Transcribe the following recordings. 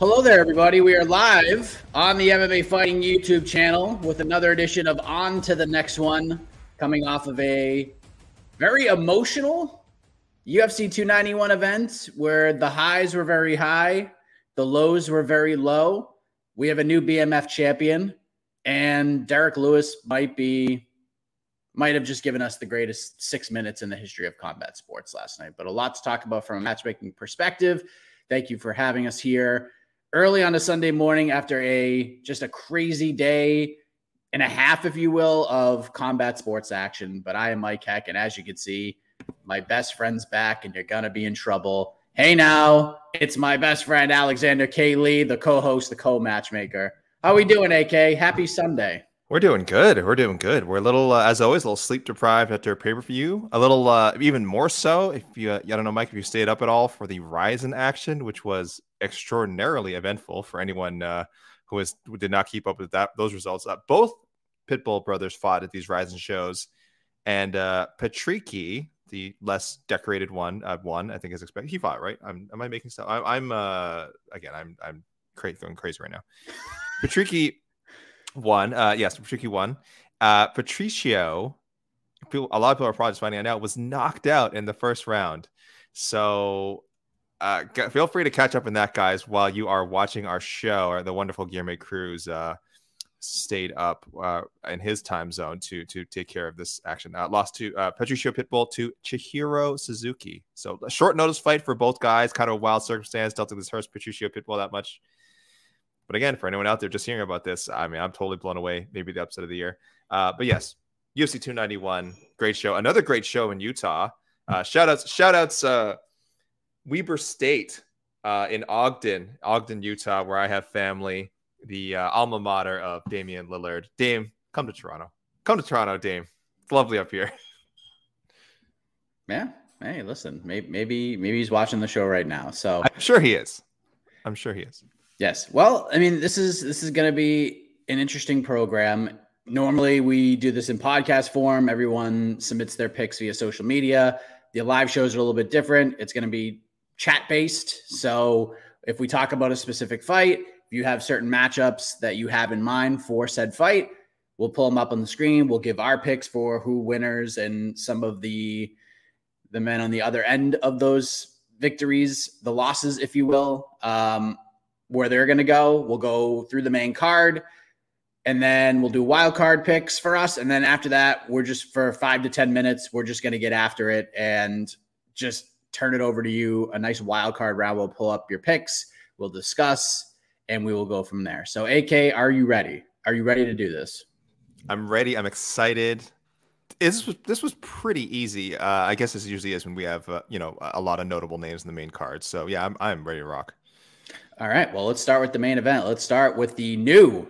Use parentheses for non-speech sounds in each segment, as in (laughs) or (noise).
Hello there, everybody. We are live on the MMA Fighting YouTube channel with another edition of On to the Next One, coming off of a very emotional UFC 291 event where the highs were very high, the lows were very low. We have a new BMF champion, and Derrick Lewis might be might have just given us the greatest six minutes in the history of combat sports last night. But a lot to talk about from a matchmaking perspective. Thank you for having us here early on a Sunday morning after a just a crazy day and a half, if you will, of combat sports action. But I am Mike Heck, and as you can see, my best friend's back, and you're gonna be in trouble. Hey now, it's my best friend Alexander K. Lee, the co-host, the co-matchmaker. How we doing, AK? Happy Sunday. We're doing good. We're doing good. We're a little, uh, as always, a little sleep deprived after a pay per view. A little, uh, even more so if you, uh, I don't know, Mike, if you stayed up at all for the Rizin action, which was extraordinarily eventful for anyone uh, who was who did not keep up with that those results. Uh, both Pitbull brothers fought at these Rizin shows, and uh, Patricky, the less decorated one, uh, won. I think is expected. He fought right. I'm, am I making stuff? I, I'm uh, again. I'm I'm cra- going crazy right now. Patricky won. Uh, yes, Patricky won. Uh, Patricio, people, a lot of people are probably just finding out was knocked out in the first round. So uh, feel free to catch up in that, guys, while you are watching our show. Or the wonderful Guillermo Cruz uh, stayed up uh, in his time zone to to take care of this action. Uh, lost to uh, Patricio Pitbull to Chihiro Suzuki. So a short notice fight for both guys. Kind of a wild circumstance. Don't think this hurts Patricio Pitbull that much. But again, for anyone out there just hearing about this, I mean, I'm totally blown away. Maybe the upset of the year. Uh, but yes, UFC 291, great show. Another great show in Utah. Uh, shout outs, shout outs, uh, Weber State uh, in Ogden, Ogden, Utah, where I have family, the uh, alma mater of Damian Lillard. Dame, come to Toronto. Come to Toronto, Dame. It's lovely up here. Yeah. Hey, listen, maybe maybe maybe he's watching the show right now. So I'm sure he is. I'm sure he is. Yes. Well, I mean, this is this is going to be an interesting program. Normally, we do this in podcast form. Everyone submits their picks via social media. The live shows are a little bit different. It's going to be chat based. So, if we talk about a specific fight, if you have certain matchups that you have in mind for said fight, we'll pull them up on the screen. We'll give our picks for who winners and some of the the men on the other end of those victories, the losses, if you will. Um, where they're going to go. We'll go through the main card. and then we'll do wild card picks for us. And then after that, we're just for five to 10 minutes, we're just going to get after it and just turn it over to you. A nice wild card round. We'll pull up your picks, we'll discuss, and we will go from there. So, AK, are you ready? Are you ready to do this? I'm ready. I'm excited. This was this was pretty easy. Uh, I guess this usually is when we have uh, you know a lot of notable names in the main cards. So yeah, I'm I'm ready to rock. All right. Well, let's start with the main event. Let's start with the new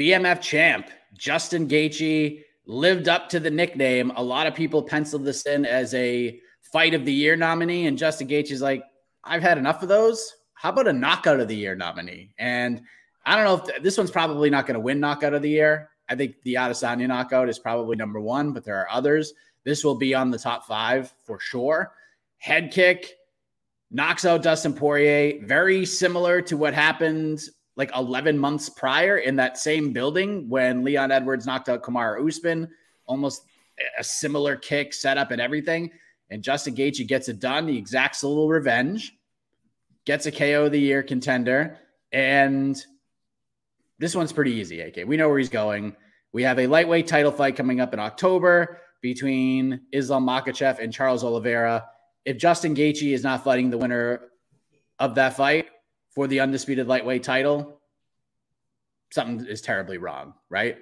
BMF champ, Justin Gaethje. Lived up to the nickname. A lot of people penciled this in as a fight of the year nominee, and Justin Gaethje's like, I've had enough of those. How about a knockout of the year nominee? And I don't know if th- this one's probably not going to win knockout of the year. I think the Adesanya knockout is probably number one, but there are others. This will be on the top five for sure. Head kick knocks out Dustin Poirier, very similar to what happened like 11 months prior in that same building when Leon Edwards knocked out Kamaru Usman. Almost a similar kick, setup, and everything. And Justin Gaethje gets it done. He exacts a little revenge, gets a KO of the year contender, and this one's pretty easy, AK. We know where he's going. We have a lightweight title fight coming up in October between Islam Makhachev and Charles Oliveira. If Justin Gaethje is not fighting the winner of that fight for the undisputed lightweight title, something is terribly wrong, right?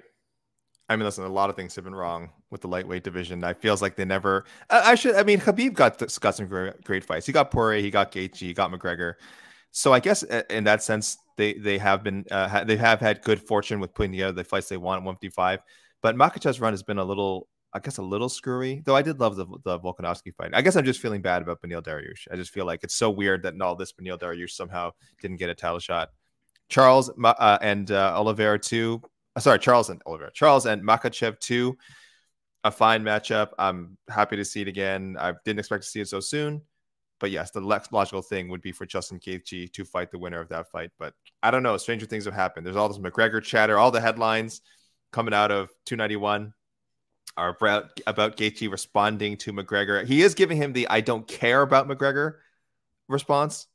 I mean, listen, a lot of things have been wrong with the lightweight division. I feels like they never. I, I should. I mean, Khabib got got some great, great fights. He got Poirier, he got Gaethje, he got McGregor. So I guess in that sense, they they have been uh, they have had good fortune with putting together the fights they want at 155. But Makhachev's run has been a little, I guess, a little screwy. Though I did love the the Volkanovski fight. I guess I'm just feeling bad about Benil Dariush. I just feel like it's so weird that all this Benil Dariush somehow didn't get a title shot. Charles uh, and uh, Oliveira too. Uh, sorry, Charles and Oliveira. Charles and Makhachev too. A fine matchup. I'm happy to see it again. I didn't expect to see it so soon. But yes, the next logical thing would be for Justin Gaethje to fight the winner of that fight. But I don't know. Stranger things have happened. There's all this McGregor chatter, all the headlines coming out of 291 are about, about Gaethje responding to McGregor. He is giving him the "I don't care about McGregor" response,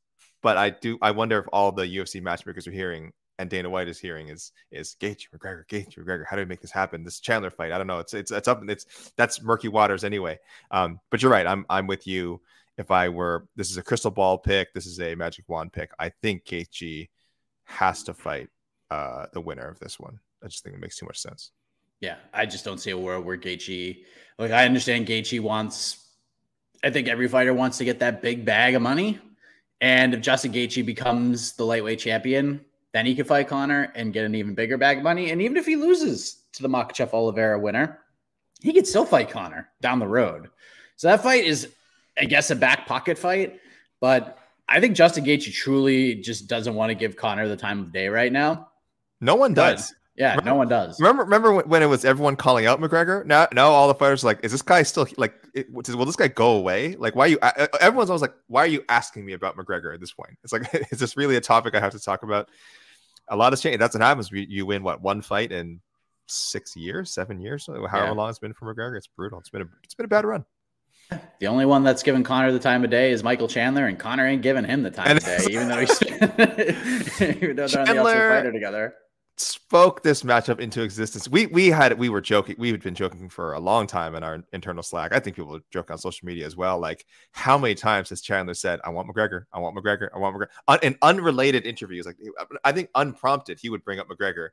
but I do. I wonder if all the UFC matchmakers are hearing and Dana White is hearing is is Gaethje McGregor, Gaethje McGregor. How do we make this happen? This Chandler fight. I don't know. It's it's it's up. It's that's murky waters anyway. Um, but you're right. I'm I'm with you if I were, this is a crystal ball pick, this is a magic wand pick. I think Gaethje has to fight uh, the winner of this one. I just think it makes too much sense. Yeah, I just don't see a world where Gaethje, like I understand Gaethje wants, I think every fighter wants to get that big bag of money. And if Justin Gaethje becomes the lightweight champion, then he could fight Conor and get an even bigger bag of money. And even if he loses to the Makhachev Oliveira winner, he could still fight Conor down the road. So that fight is I guess, a back pocket fight. But I think Justin Gaethje truly just doesn't want to give Conor the time of day right now. No one does. Yeah, remember, no one does. Remember, remember when it was everyone calling out McGregor? Now, now all the fighters are like, is this guy still like? It, will this guy go away? Like, why are you? Everyone's always like, why are you asking me about McGregor at this point? It's like, (laughs) is this really a topic I have to talk about? A lot has changed. That's what happens. You win what one fight in six years, seven years, however yeah. long it's been for McGregor. It's brutal. It's been a it's been a bad run. (laughs) The only one that's given Conor the time of day is Michael Chandler, and Conor ain't giving him the time and of day, even though he's (laughs) even though they're on the Fighter together. Spoke this matchup into existence. We we had we were joking. We had been joking for a long time in our internal Slack. I think people joke on social media as well. Like how many times has Chandler said, "I want McGregor, I want McGregor, I want McGregor," in unrelated interviews. Like I think unprompted, he would bring up McGregor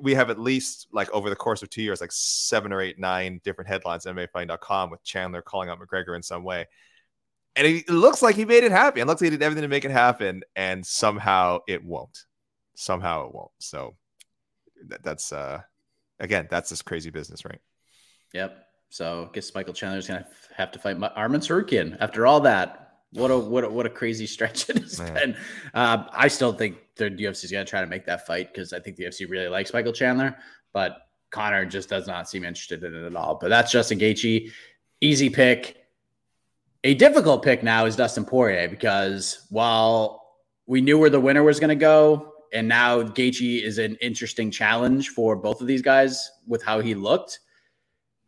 we have at least like over the course of two years, like seven or eight, nine different headlines on MMAfighting.com with Chandler calling out McGregor in some way. And it looks like he made it happen. It looks like he did everything to make it happen, and somehow it won't. Somehow it won't. So that, that's uh again, that's this crazy business, right? Yep. So I guess Michael Chandler's gonna have to fight Arman Tsarukyan after all that. What a what a, what a crazy (laughs) stretch it has Man. been. Uh, I still think the UFC is going to try to make that fight because I think the UFC really likes Michael Chandler, but Conor just does not seem interested in it at all. But that's Justin Gaethje, easy pick. A difficult pick now is Dustin Poirier because while we knew where the winner was going to go, and now Gaethje is an interesting challenge for both of these guys with how he looked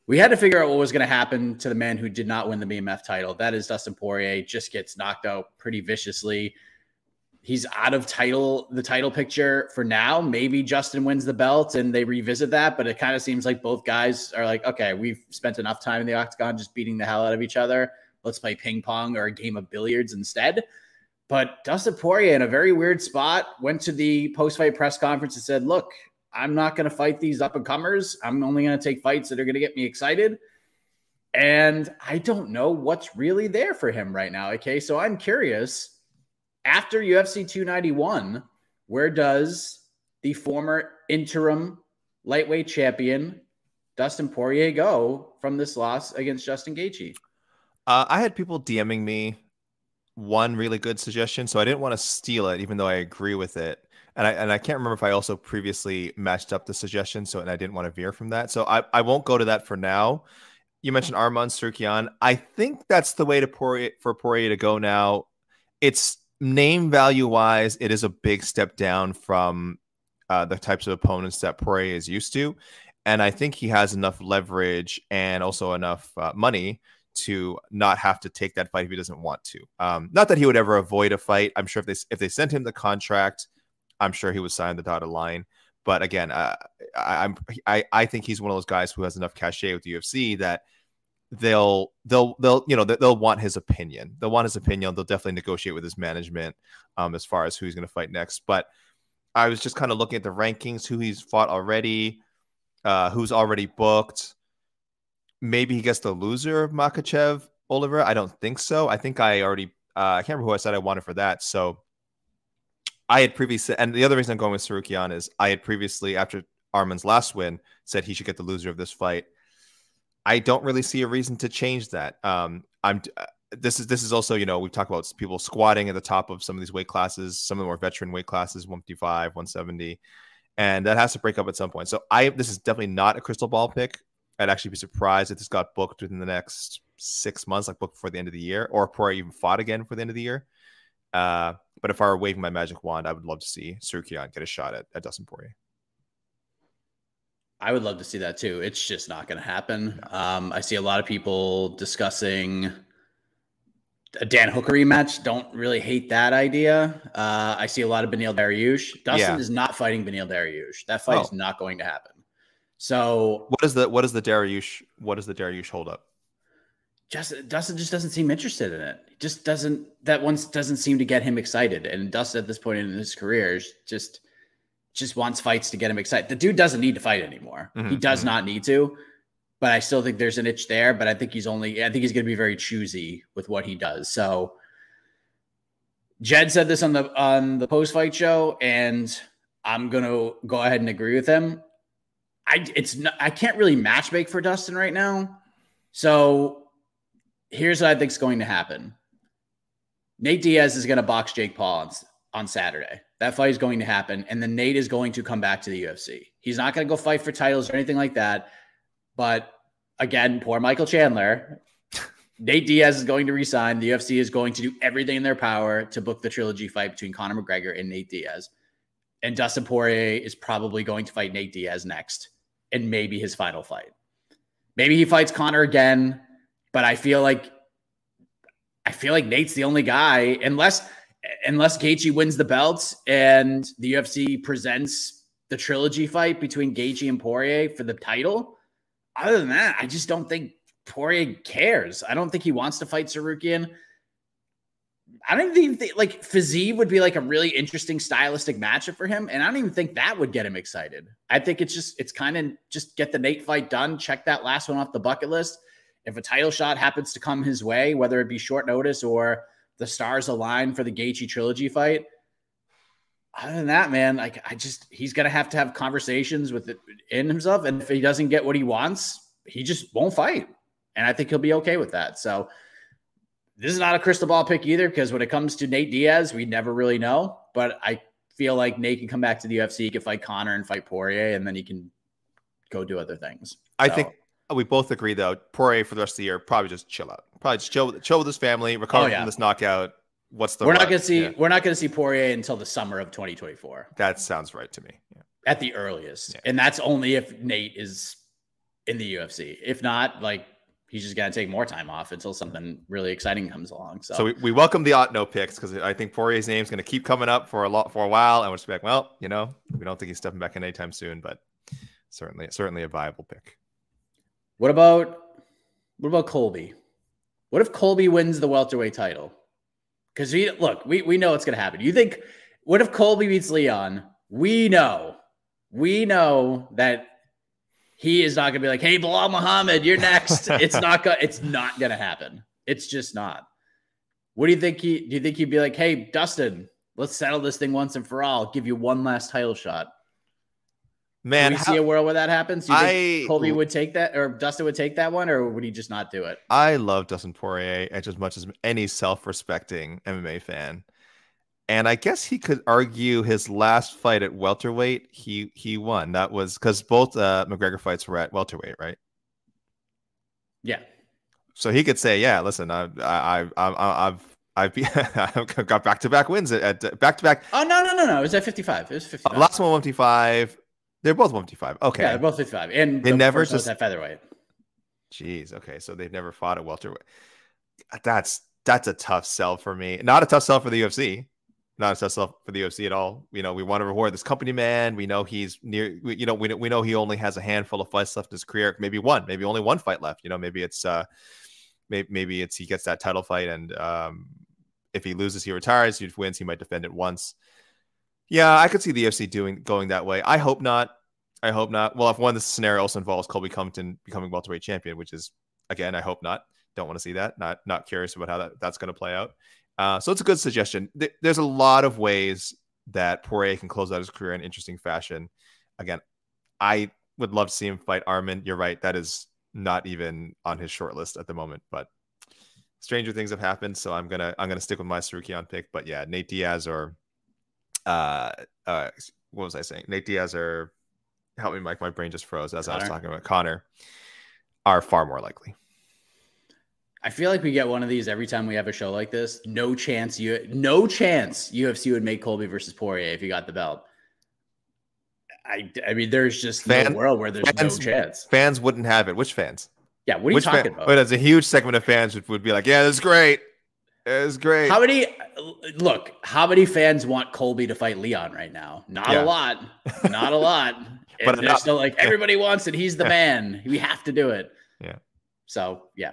we had to figure out what was going to happen to the man who did not win the BMF title. That is Dustin Poirier, just gets knocked out pretty viciously. he's out of title the title picture for now. Maybe Justin wins the belt and they revisit that, but it kind of seems like both guys are like, okay, we've spent enough time in the octagon just beating the hell out of each other. Let's play ping pong or a game of billiards instead. But Dustin Poirier in a very weird spot went to the post fight press conference and said, look, I'm not going to fight these up and comers. I'm only going to take fights that are going to get me excited. And I don't know what's really there for him right now. Okay. So I'm curious after UFC 291, where does the former interim lightweight champion Dustin Poirier go from this loss against Justin Gaethje? Uh, I had people DMing me one really good suggestion, so I didn't want to steal it, even though I agree with it. And I and I can't remember if I also previously matched up the suggestion, so and I didn't want to veer from that. So I, I won't go to that for now. You mentioned Arman Tsarukyan. I think that's the way to Poirier, for Poirier to go now. It's name value wise, it is a big step down from uh, the types of opponents that Poirier is used to. And I think he has enough leverage and also enough uh, money to not have to take that fight if he doesn't want to. Um, not that he would ever avoid a fight. I'm sure if they if they sent him the contract, I'm sure he would sign the dotted line. But again, uh, I, I'm I, I think he's one of those guys who has enough cachet with the UFC that they'll they'll they'll you know they'll want his opinion. They'll want his opinion. They'll definitely negotiate with his management um, as far as who he's going to fight next. But I was just kind of looking at the rankings, who he's fought already, uh, who's already booked. Maybe he gets the loser of Makhachev Oliver. I don't think so. I think I already uh, I can't remember who I said I wanted for that. So I had previously, and the other reason I'm going with Tsarukyan is I had previously, after Arman's last win, said he should get the loser of this fight. I don't really see a reason to change that. Um, I'm uh, this is this is also you know we've talked about people squatting at the top of some of these weight classes, some of the more veteran weight classes, 155, 170, and that has to break up at some point. So I this is definitely not a crystal ball pick. I'd actually be surprised if this got booked within the next six months, like booked before the end of the year, or before I even fought again for the end of the year. Uh, but if I were waving my magic wand, I would love to see Tsarukyan get a shot at, at Dustin Poirier. I would love to see that too. It's just not going to happen. Um, I see a lot of people discussing a Dan Hooker rematch. Don't really hate that idea. Uh, I see a lot of Benil Dariush. Dustin yeah. is not fighting Benil Dariush. That fight oh. is not going to happen. So what is the what is the Dariush what is the Dariush hold up? Just Dustin just doesn't seem interested in it. He just doesn't that one doesn't seem to get him excited. And Dustin at this point in his career is just just wants fights to get him excited. The dude doesn't need to fight anymore. Mm-hmm, he does mm-hmm. not need to. But I still think there's an itch there. But I think he's only, I think he's going to be very choosy with what he does. So Jed said this on the on the post fight show, and I'm going to go ahead and agree with him. I it's not, I can't really match make for Dustin right now. So here's what I think is going to happen. Nate Diaz is going to box Jake Paul on, on Saturday. That fight is going to happen. And then Nate is going to come back to the UFC. He's not going to go fight for titles or anything like that. But again, poor Michael Chandler. (laughs) Nate Diaz is going to resign. The UFC is going to do everything in their power to book the trilogy fight between Conor McGregor and Nate Diaz. And Dustin Poirier is probably going to fight Nate Diaz next and maybe his final fight. Maybe he fights Conor again, but I feel like I feel like Nate's the only guy unless unless Gaethje wins the belts and the UFC presents the trilogy fight between Gaethje and Poirier for the title. Other than that, I just don't think Poirier cares. I don't think he wants to fight Tsarukyan. I don't even think like Fiziev would be like a really interesting stylistic matchup for him, and I don't even think that would get him excited. I think it's just it's kind of just get the Nate fight done, check that last one off the bucket list. If a title shot happens to come his way, whether it be short notice or the stars align for the Gaethje trilogy fight. Other than that, man, like I just he's gonna have to have conversations with it in himself, and if he doesn't get what he wants, he just won't fight, and I think he'll be okay with that. So this is not a crystal ball pick either, because when it comes to Nate Diaz, we never really know. But I feel like Nate can come back to the UFC, he can fight Conor and fight Poirier, and then he can go do other things. I think we both agree though. Poirier for the rest of the year probably just chill out. Probably just chill, chill with his family, recover oh, yeah. from this knockout. What's the? We're not gonna see. Yeah. We're not gonna see Poirier until the summer of 2024. That sounds right to me. Yeah. At the earliest, and that's only if Nate is in the UFC. If not, like he's just got to take more time off until something really exciting comes along. So, so we, we welcome the Otno picks because I think Poirier's name's going to keep coming up for a lot for a while, and we're just like, well, you know, we don't think he's stepping back in anytime soon, but certainly certainly a viable pick. What about what about Colby? What if Colby wins the welterweight title? Because we look, we we know what's going to happen. You think? What if Colby beats Leon? We know, we know that he is not going to be like, "Hey, Belal Muhammad, you're next." (laughs) it's not gonna, It's not going to happen. It's just not. What do you think? He do you think he'd be like, "Hey, Dustin, let's settle this thing once and for all. give you one last title shot." Man, Do we see a world where that happens? Do you think I, Colby would take that, or Dustin would take that one, or would he just not do it? I love Dustin Poirier as much as any self-respecting MMA fan, and I guess he could argue his last fight at welterweight, he he won. That was because both uh, McGregor fights were at welterweight, right? Yeah. So he could say, "Yeah, listen, I I I I've." I've, (laughs) I've got back to back wins at back to back. Oh no no no no! It was at fifty five. It was fifty five. last one one fifty five. They're both 155. Okay. Yeah, they're both 55. And they the never just at featherweight. Jeez. Okay. So they've never fought at welterweight. That's that's a tough sell for me. Not a tough sell for the UFC. Not a tough sell for the UFC at all. You know, we want to reward this company man. We know he's near. You know, we we know he only has a handful of fights left in his career. Maybe one. Maybe only one fight left. You know, maybe it's uh, maybe maybe it's he gets that title fight, and um, if he loses, he retires. If he wins, he might defend it once. Yeah, I could see the UFC doing going that way. I hope not. I hope not. Well, if one the scenario also involves Colby Covington becoming welterweight champion, which is again, I hope not. Don't want to see that. Not not curious about how that, that's going to play out. Uh, so it's a good suggestion. Th- there's a lot of ways that Poirier can close out his career in interesting fashion. Again, I would love to see him fight Arman. You're right. That is not even on his short list at the moment, but stranger things have happened. So I'm gonna I'm gonna stick with my Tsarukyan pick. But yeah, Nate Diaz or uh, uh, what was I saying? Nate Diaz or help me, Mike. My brain just froze as Conor. I was talking about Conor Are far more likely. I feel like we get one of these every time we have a show like this. No chance you, no chance UFC would make Colby versus Poirier if you got the belt. I, I mean, there's just Fan, no world where there's fans, no chance. Fans wouldn't have it. Which fans? Yeah, what are Which you talking fan? about? But as a huge segment of fans would, would be like, "Yeah, this is great. It's great." How many? Look, how many fans want Colby to fight Leon right now? Not yeah. a lot. Not a lot. (laughs) but they're still like everybody wants it. He's the man. We have to do it. Yeah. So yeah.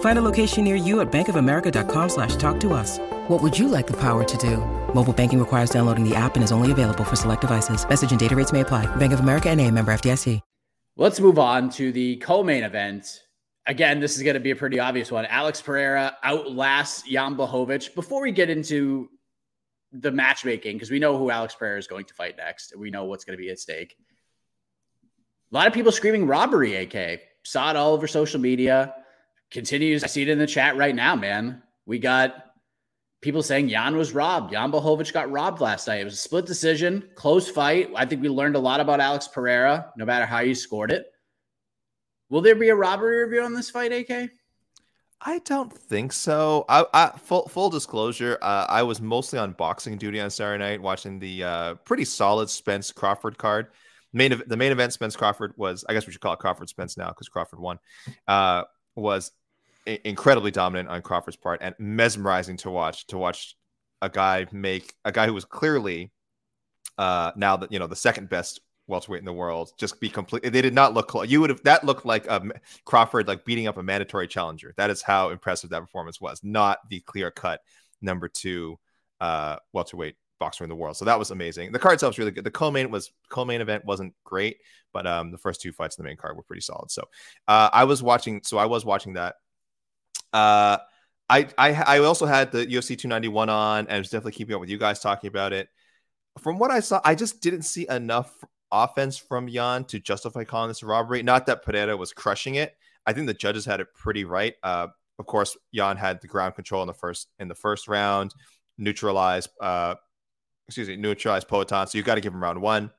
Find a location near you at bankofamerica.com slash talk to us. What would you like the power to do? Mobile banking requires downloading the app and is only available for select devices. Message and data rates may apply. Bank of America and a member FDIC. Let's move on to the co-main event. Again, this is going to be a pretty obvious one. Alex Pereira outlasts Jan Blachowicz. Before we get into the matchmaking, because we know who Alex Pereira is going to fight next. We know what's going to be at stake. A lot of people screaming robbery, AK. Saw it all over social media. Continues. I see it in the chat right now, man. We got people saying Jan was robbed. Jan Blachowicz got robbed last night. It was a split decision, close fight. I think we learned a lot about Alex Pereira, no matter how you scored it. Will there be a robbery review on this fight, AK? I don't think so. I, I full full disclosure, uh, I was mostly on boxing duty on Saturday night, watching the uh, pretty solid Spence Crawford card. Main the main event, Spence Crawford was. I guess we should call it Crawford Spence now because Crawford won. Uh, was incredibly dominant on Crawford's part and mesmerizing to watch. To watch a guy make a guy who was clearly uh, now that you know the second best welterweight in the world just be complete they did not look you would have that looked like um, crawford like beating up a mandatory challenger that is how impressive that performance was not the clear cut number two uh welterweight boxer in the world so that was amazing the card itself was really good the co-main was co-main event wasn't great but um the first two fights in the main card were pretty solid so uh i was watching so i was watching that uh I, I I also had the UFC 291 on and was definitely keeping up with you guys talking about it. From what I saw, I just didn't see enough offense from Jan to justify calling this a robbery. Not that Pereira was crushing it. I think the judges had it pretty right. Uh, of course, Jan had the ground control in the first in the first round, neutralized uh, excuse me, neutralized Poatan. So you got to give him round one.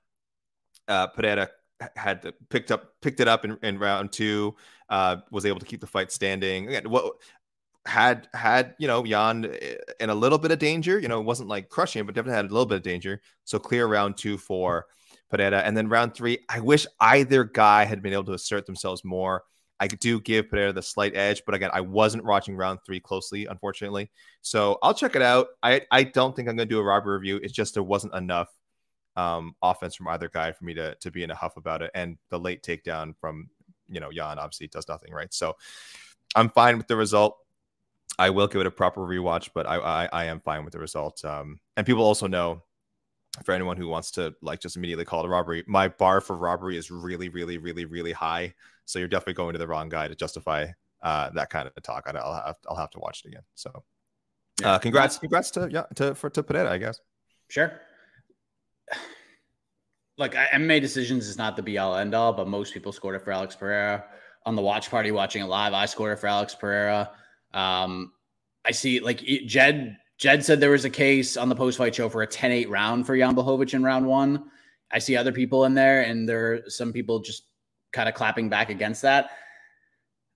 Uh, Pereira had to, picked up picked it up in, in round two. Uh, was able to keep the fight standing. Again, what had had you know Jan in a little bit of danger. You know, it wasn't like crushing, but definitely had a little bit of danger. So clear round two for Pereira. And then round three, I wish either guy had been able to assert themselves more. I do give Pereira the slight edge, but again, I wasn't watching round three closely, unfortunately. So I'll check it out. I, I don't think I'm going to do a robbery review. It's just there wasn't enough um, offense from either guy for me to, to be in a huff about it. And the late takedown from, you know, Jan obviously does nothing, right? So I'm fine with the result. I will give it a proper rewatch, but I, I, I am fine with the result. Um, and people also know for anyone who wants to like just immediately call it a robbery, my bar for robbery is really, really, really, really high. So you're definitely going to the wrong guy to justify uh, that kind of talk. I, will have I'll have to watch it again. So, yeah. uh, congrats, congrats to yeah to for to Pereira, I guess. Sure. Like MMA decisions is not the be all end all, but most people scored it for Alex Pereira on the watch party watching it live. I scored it for Alex Pereira. Um, I see like Jed Jed said there was a case on the post fight show for a 10 8 round for Jan Blachowicz in round one. I see other people in there, and there are some people just kind of clapping back against that.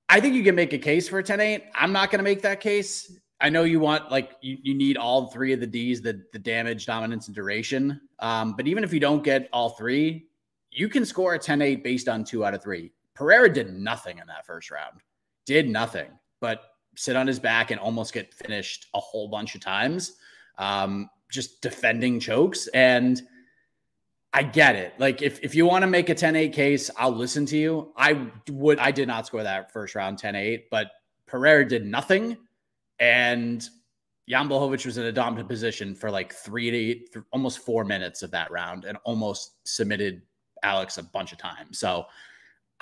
I think you can make a case for a 10 8. I'm not going to make that case. I know you want, like, you, you need all three of the D's the, the damage, dominance, and duration. Um, but even if you don't get all three, you can score a 10 8 based on two out of three. Pereira did nothing in that first round, did nothing. But sit on his back and almost get finished a whole bunch of times, um, just defending chokes. And I get it. Like if, if you want to make a 10-8 case, I'll listen to you. I would I did not score that first round 10-8, but Pereira did nothing. And Jan Blachowicz was in a dominant position for like three to eight, almost four minutes of that round and almost submitted Alex a bunch of times. So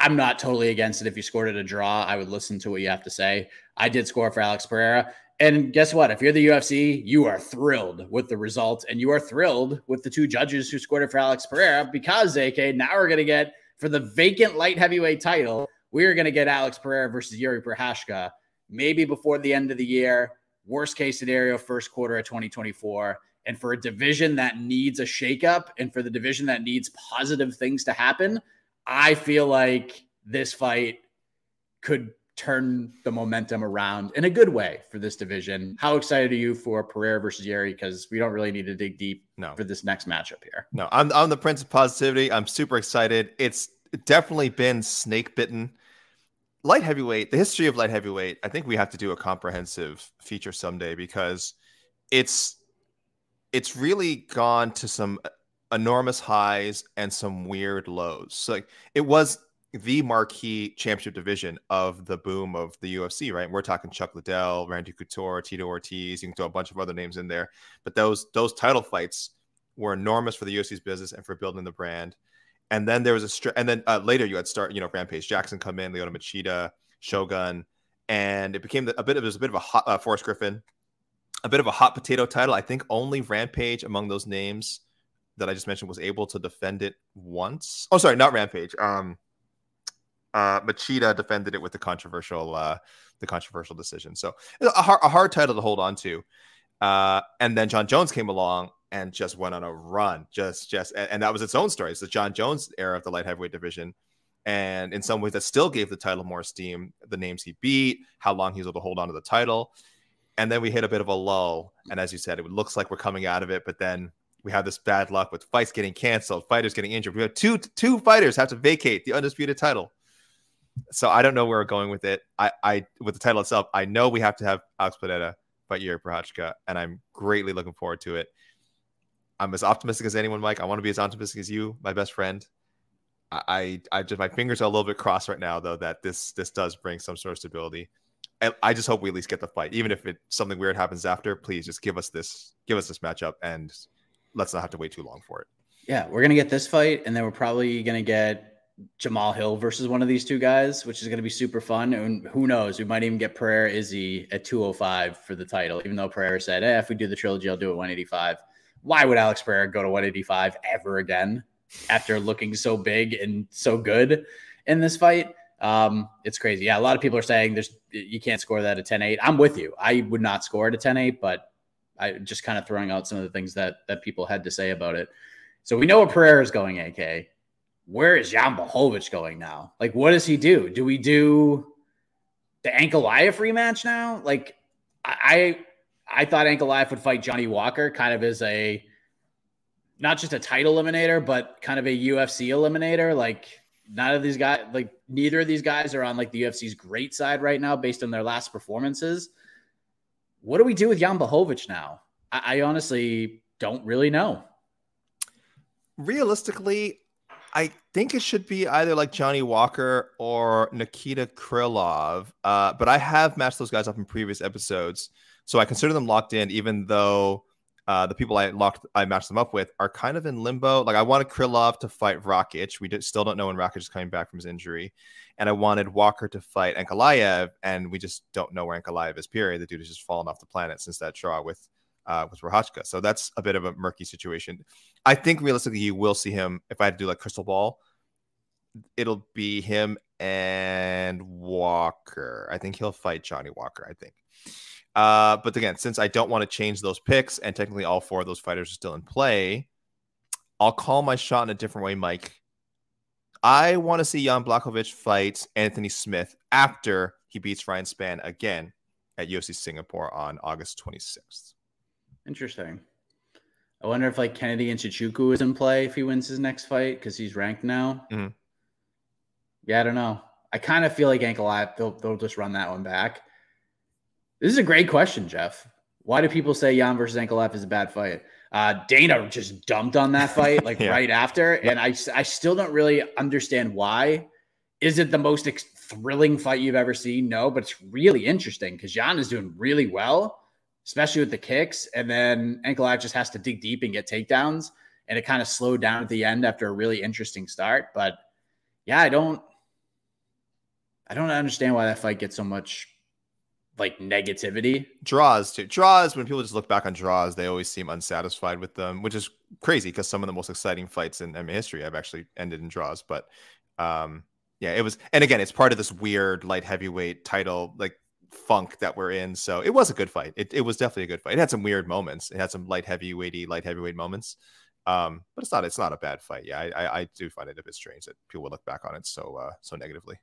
I'm not totally against it. If you scored at a draw, I would listen to what you have to say. I did score for Alex Pereira. And guess what? If you're the UFC, you are thrilled with the result and you are thrilled with the two judges who scored it for Alex Pereira because, AK, now we're going to get for the vacant light heavyweight title, we're going to get Alex Pereira versus Yuri Prochazka maybe before the end of the year. Worst case scenario, first quarter of 2024. And for a division that needs a shakeup and for the division that needs positive things to happen, I feel like this fight could turn the momentum around in a good way for this division. How excited are you for Pereira versus Yuri? Because we don't really need to dig deep no. for this next matchup here. No, I'm, I'm the prince of positivity. I'm super excited. It's definitely been snake bitten. Light heavyweight, the history of light heavyweight, I think we have to do a comprehensive feature someday because it's it's really gone to some enormous highs and some weird lows. So like it was the marquee championship division of the boom of the UFC, right? We're talking Chuck Liddell, Randy Couture, Tito Ortiz. You can throw a bunch of other names in there, but those those title fights were enormous for the UFC's business and for building the brand. And then there was a str- and then uh, later you had start you know Rampage Jackson come in, Lyoto Machida, Shogun, and it became a bit of it was a bit of a hot uh, Forrest Griffin, a bit of a hot potato title. I think only Rampage among those names that I just mentioned was able to defend it once. Oh, sorry, not Rampage. Um, uh, Machida defended it with the controversial, uh, the controversial decision. So a hard, a hard title to hold on to. Uh, and then Jon Jones came along and just went on a run. Just, just, and, and that was its own story. It's the Jon Jones era of the light heavyweight division. And in some ways, that still gave the title more steam. The names he beat, how long he was able to hold on to the title. And then we hit a bit of a lull. And as you said, it looks like we're coming out of it, but then we have this bad luck with fights getting canceled, fighters getting injured. We have two two fighters have to vacate the undisputed title. So I don't know where we're going with it. I, I with the title itself, I know we have to have Alex Pereira fight Yuri Prochazka, and I'm greatly looking forward to it. I'm as optimistic as anyone, Mike. I want to be as optimistic as you, my best friend. I, I, I just my fingers are a little bit crossed right now, though, that this this does bring some sort of stability. I, I just hope we at least get the fight, even if it something weird happens after. Please just give us this, give us this matchup, and let's not have to wait too long for it. Yeah, we're gonna get this fight, and then we're probably gonna get Jamal Hill versus one of these two guys, which is gonna be super fun. And who knows, we might even get Pereira Izzy at 205 for the title, even though Pereira said, eh, if we do the trilogy, I'll do it 185. Why would Alex Pereira go to 185 ever again after looking so big and so good in this fight? Um, it's crazy. Yeah, a lot of people are saying there's you can't score that at 10-8. I'm with you. I would not score it at 10-8, but I just kind of throwing out some of the things that that people had to say about it. So we know where Pereira is going, AK. Where is Jan Blachowicz going now? Like, what does he do? Do we do the Ankalaev rematch now? Like, I I thought Ankalaev would fight Johnny Walker kind of as a not just a title eliminator, but kind of a UFC eliminator. Like, none of these guys, like, neither of these guys are on like the UFC's great side right now based on their last performances. What do we do with Jan Blachowicz now? I, I honestly don't really know. Realistically, I think it should be either like Johnny Walker or Nikita Krylov. Uh, but I have matched those guys up in previous episodes, so I consider them locked in, even though uh, the people I locked I matched them up with are kind of in limbo. Like I wanted Krylov to fight Rakic. We did, still don't know when Rakic is coming back from his injury, and I wanted Walker to fight Ankalaev, and we just don't know where Ankalaev is. Period. The dude has just fallen off the planet since that draw with uh, with Prochazka. So that's a bit of a murky situation. I think realistically, you will see him. If I had to do like crystal ball, it'll be him and Walker. I think he'll fight Johnny Walker. I think. Uh, but again, since I don't want to change those picks, and technically all four of those fighters are still in play, I'll call my shot in a different way, Mike. I want to see Jan Blachowicz fight Anthony Smith after he beats Ryan Spann again at UFC Singapore on August 26th. Interesting. I wonder if like Kennedy Nzechukwu is in play if he wins his next fight because he's ranked now. Mm-hmm. Yeah, I don't know. I kind of feel like Ankalaev, they'll, they'll just run that one back. This is a great question, Jeff. Why do people say Jan versus Ankalaev is a bad fight? Uh, Dana just dumped on that fight (laughs) like yeah. right after, and I I still don't really understand why. Is it the most ex- thrilling fight you've ever seen? No, but it's really interesting because Jan is doing really well especially with the kicks. And then Ankalaev just has to dig deep and get takedowns. And it kind of slowed down at the end after a really interesting start. But yeah, I don't I don't understand why that fight gets so much like negativity. Draws too. Draws, when people just look back on draws, they always seem unsatisfied with them, which is crazy because some of the most exciting fights in MMA history have actually ended in draws. But um yeah, it was and again, it's part of this weird light heavyweight title. Like funk that we're in. So it was a good fight. It, it was definitely a good fight. It had some weird moments. It had some light heavyweighty, light heavyweight moments. Um, but it's not it's not a bad fight. Yeah, I, I, I do find it a bit strange that people would look back on it so uh, so negatively.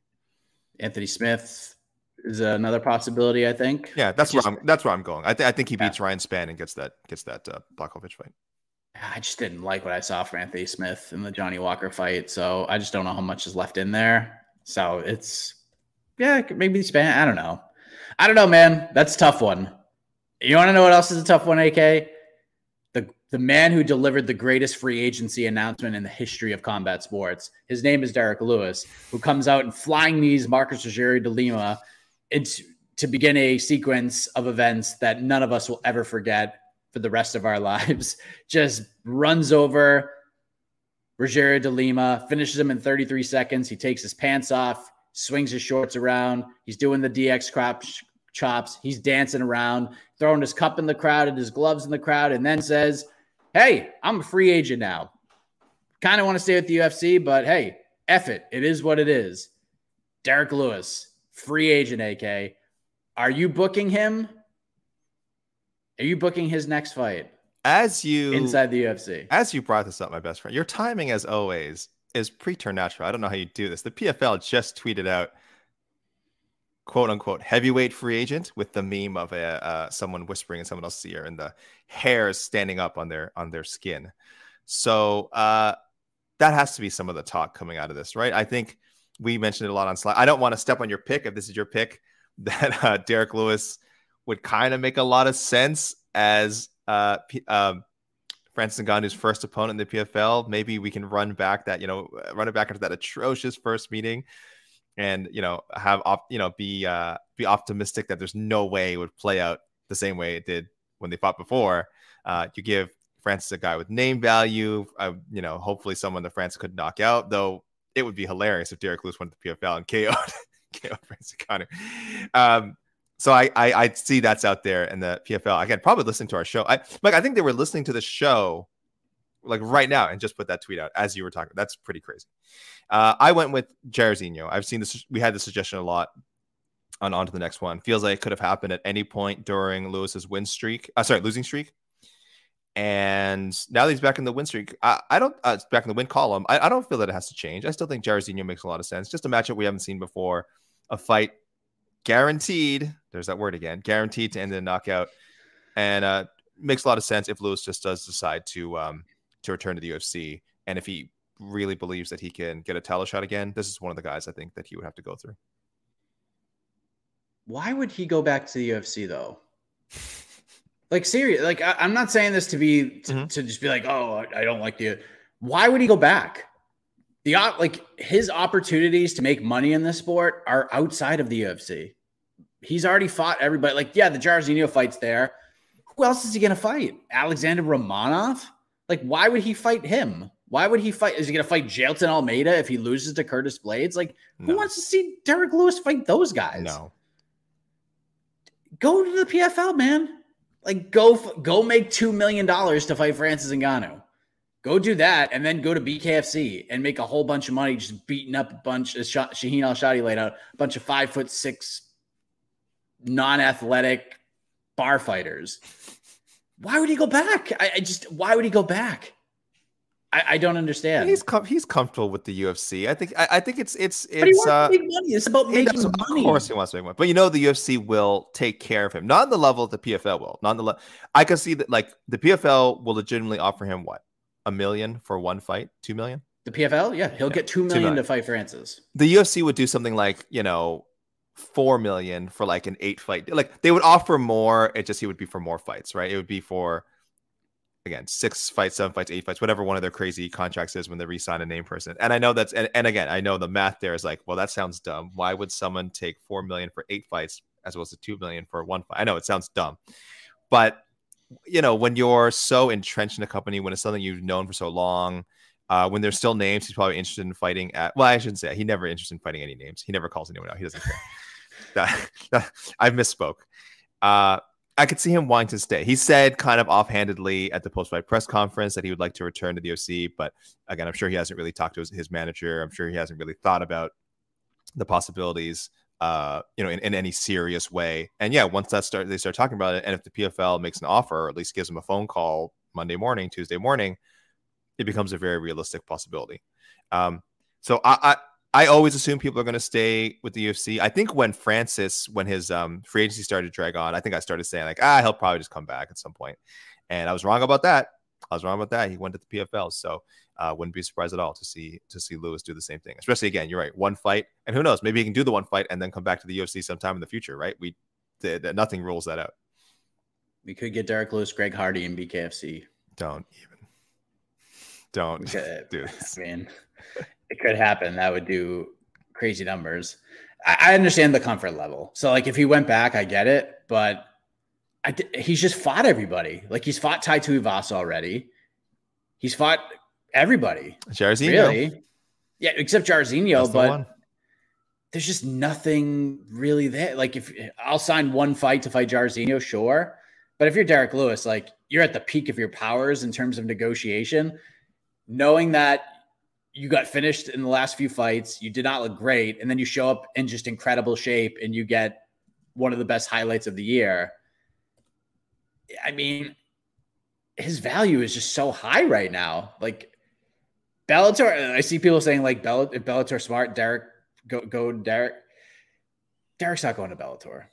Anthony Smith is another possibility. I think. Yeah, that's where I'm. That's where I'm going. I, th- I think he beats yeah. Ryan Spann and gets that gets that uh, Blachowicz fight. I just didn't like what I saw from Anthony Smith in the Johnny Walker fight, so I just don't know how much is left in there. So it's yeah, maybe Spann. I don't know. I don't know, man. That's a tough one. You want to know what else is a tough one, AK? The the man who delivered the greatest free agency announcement in the history of combat sports. His name is Derrick Lewis, who comes out and flying knees Marcos Rogerio de Lima into to begin a sequence of events that none of us will ever forget for the rest of our (laughs) lives. Just runs over Rogerio de Lima, finishes him in 33 seconds. He takes his pants off, swings his shorts around. He's doing the DX crop chops. He's dancing around, throwing his cup in the crowd and his gloves in the crowd, and then says, Hey, I'm a free agent now. Kind of want to stay with the UFC, but hey, F it. It is what it is. Derrick Lewis, free agent, AK. Are you booking him? Are you booking his next fight? As you inside the UFC. As you brought this up, my best friend, your timing as always is preternatural. I don't know how you do this. The PFL just tweeted out quote unquote heavyweight free agent with the meme of a uh, someone whispering in someone else's ear and the hairs standing up on their on their skin. So uh, that has to be some of the talk coming out of this, right? I think we mentioned it a lot on slide. I don't want to step on your pick if this is your pick (laughs) that uh, Derrick Lewis would kind of make a lot of sense as uh, P- um, Francis Ngannou's first opponent in the PFL. Maybe we can run back that, you know, run it back into that atrocious first meeting and you know have op- you know be uh be optimistic that there's no way it would play out the same way it did when they fought before uh you give francis a guy with name value uh, you know hopefully someone that francis could knock out though it would be hilarious if Derrick lewis went to the pfl and KO'd, (laughs) KO'd francis Ngannou. um so I, I I see that's out there in the PFL. I Again, probably listening to our show. I like I think they were listening to the show like right now and just put that tweet out as you were talking. That's pretty crazy. Uh, I went with Jairzinho. I've seen this. We had the suggestion a lot. On on to the next one. Feels like it could have happened at any point during Lewis's win streak. Uh, sorry, losing streak. And now that he's back in the win streak, I, I don't uh, back in the win column. I, I, don't feel that it has to change. I still think Jairzinho makes a lot of sense. Just a matchup we haven't seen before. A fight guaranteed. There's that word again. Guaranteed to end in a knockout, and uh, makes a lot of sense if Lewis just does decide to um, to return to the UFC. And if he really believes that he can get a title shot again, this is one of the guys I think that he would have to go through. Why would he go back to the UFC though? (laughs) like serious, like I, am not saying this to be to, mm-hmm. to just be like, oh, I don't like the. Why would he go back? The like his opportunities to make money in this sport are outside of the UFC. He's already fought everybody. Like, yeah, the Jairzinho fight's there. Who else is he going to fight? Alexander Romanov? Like, why would he fight him? Why would he fight? Is he going to fight Jailton Almeida if he loses to Curtis Blaydes? Like, no. who wants to see Derrick Lewis fight those guys? No. Go to the PFL, man. Like, go go make two million dollars to fight Francis Ngannou. Go do that, and then go to BKFC and make a whole bunch of money just beating up a bunch. Uh, As Shaheen Al Shatti laid out, a bunch of five foot six, non-athletic bar fighters. Why would he go back? I, I just why would he go back? I, I don't understand. He's com- he's comfortable with the UFC. I think I, I think it's it's it's. But he wants uh, to make money. It's about making does, money. Of course, he wants to make money. But you know, the UFC will take care of him. Not on the level the PFL will. Not on the level. I can see that like the PFL will legitimately offer him what a million for one fight, two million. The PFL, yeah, he'll yeah. get two million, two million to fight Francis. The UFC would do something like you know four million for like an eight fight. Like they would offer more. It just he would be for more fights, right? It would be for again six fights, seven fights, eight fights, whatever one of their crazy contracts is when they resign a name person. And I know that's and, and again, I know the math there is like, well, that sounds dumb. Why would someone take four million for eight fights as well as to two million for one fight? I know it sounds dumb, but you know, when you're so entrenched in a company, when it's something you've known for so long, uh, when there's still names, he's probably interested in fighting at. Well, I shouldn't say he never interested in fighting any names. He never calls anyone out. He doesn't care. (laughs) that, that, I misspoke. Uh, I could see him wanting to stay. He said kind of offhandedly at the post-fight press conference that he would like to return to the OC, but again, I'm sure he hasn't really talked to his, his manager. I'm sure he hasn't really thought about the possibilities, uh, you know, in, in any serious way. And yeah, once that start, they start talking about it, and if the PFL makes an offer, or at least gives him a phone call Monday morning, Tuesday morning, it becomes a very realistic possibility. Um, so I, I always assume people are going to stay with the UFC. I think when Francis, when his um, free agency started to drag on, I think I started saying like, ah, he'll probably just come back at some point. And I was wrong about that. I was wrong about that. He went to the PFL, so uh, wouldn't be surprised at all to see to see Lewis do the same thing. Especially again, you're right, one fight, and who knows, maybe he can do the one fight and then come back to the UFC sometime in the future, right? We did nothing rules that out. We could get Derrick Lewis, Greg Hardy, and BKFC. Don't even. Don't do this. I mean, it could happen. That would do crazy numbers. I, I understand the comfort level. So like if he went back, I get it, but I, he's just fought everybody. Like he's fought Tai Tuivasa already. He's fought everybody. Jairzinho. Really? Yeah, except Jairzinho, but the there's just nothing really there. Like if I'll sign one fight to fight Jairzinho, sure. But if you're Derrick Lewis, like you're at the peak of your powers in terms of negotiation, knowing that you got finished in the last few fights. You did not look great. And then you show up in just incredible shape and you get one of the best highlights of the year. I mean, his value is just so high right now. Like, Bellator. I see people saying like Bell, Bellator smart, Derrick go go Derrick. Derrick's not going to Bellator.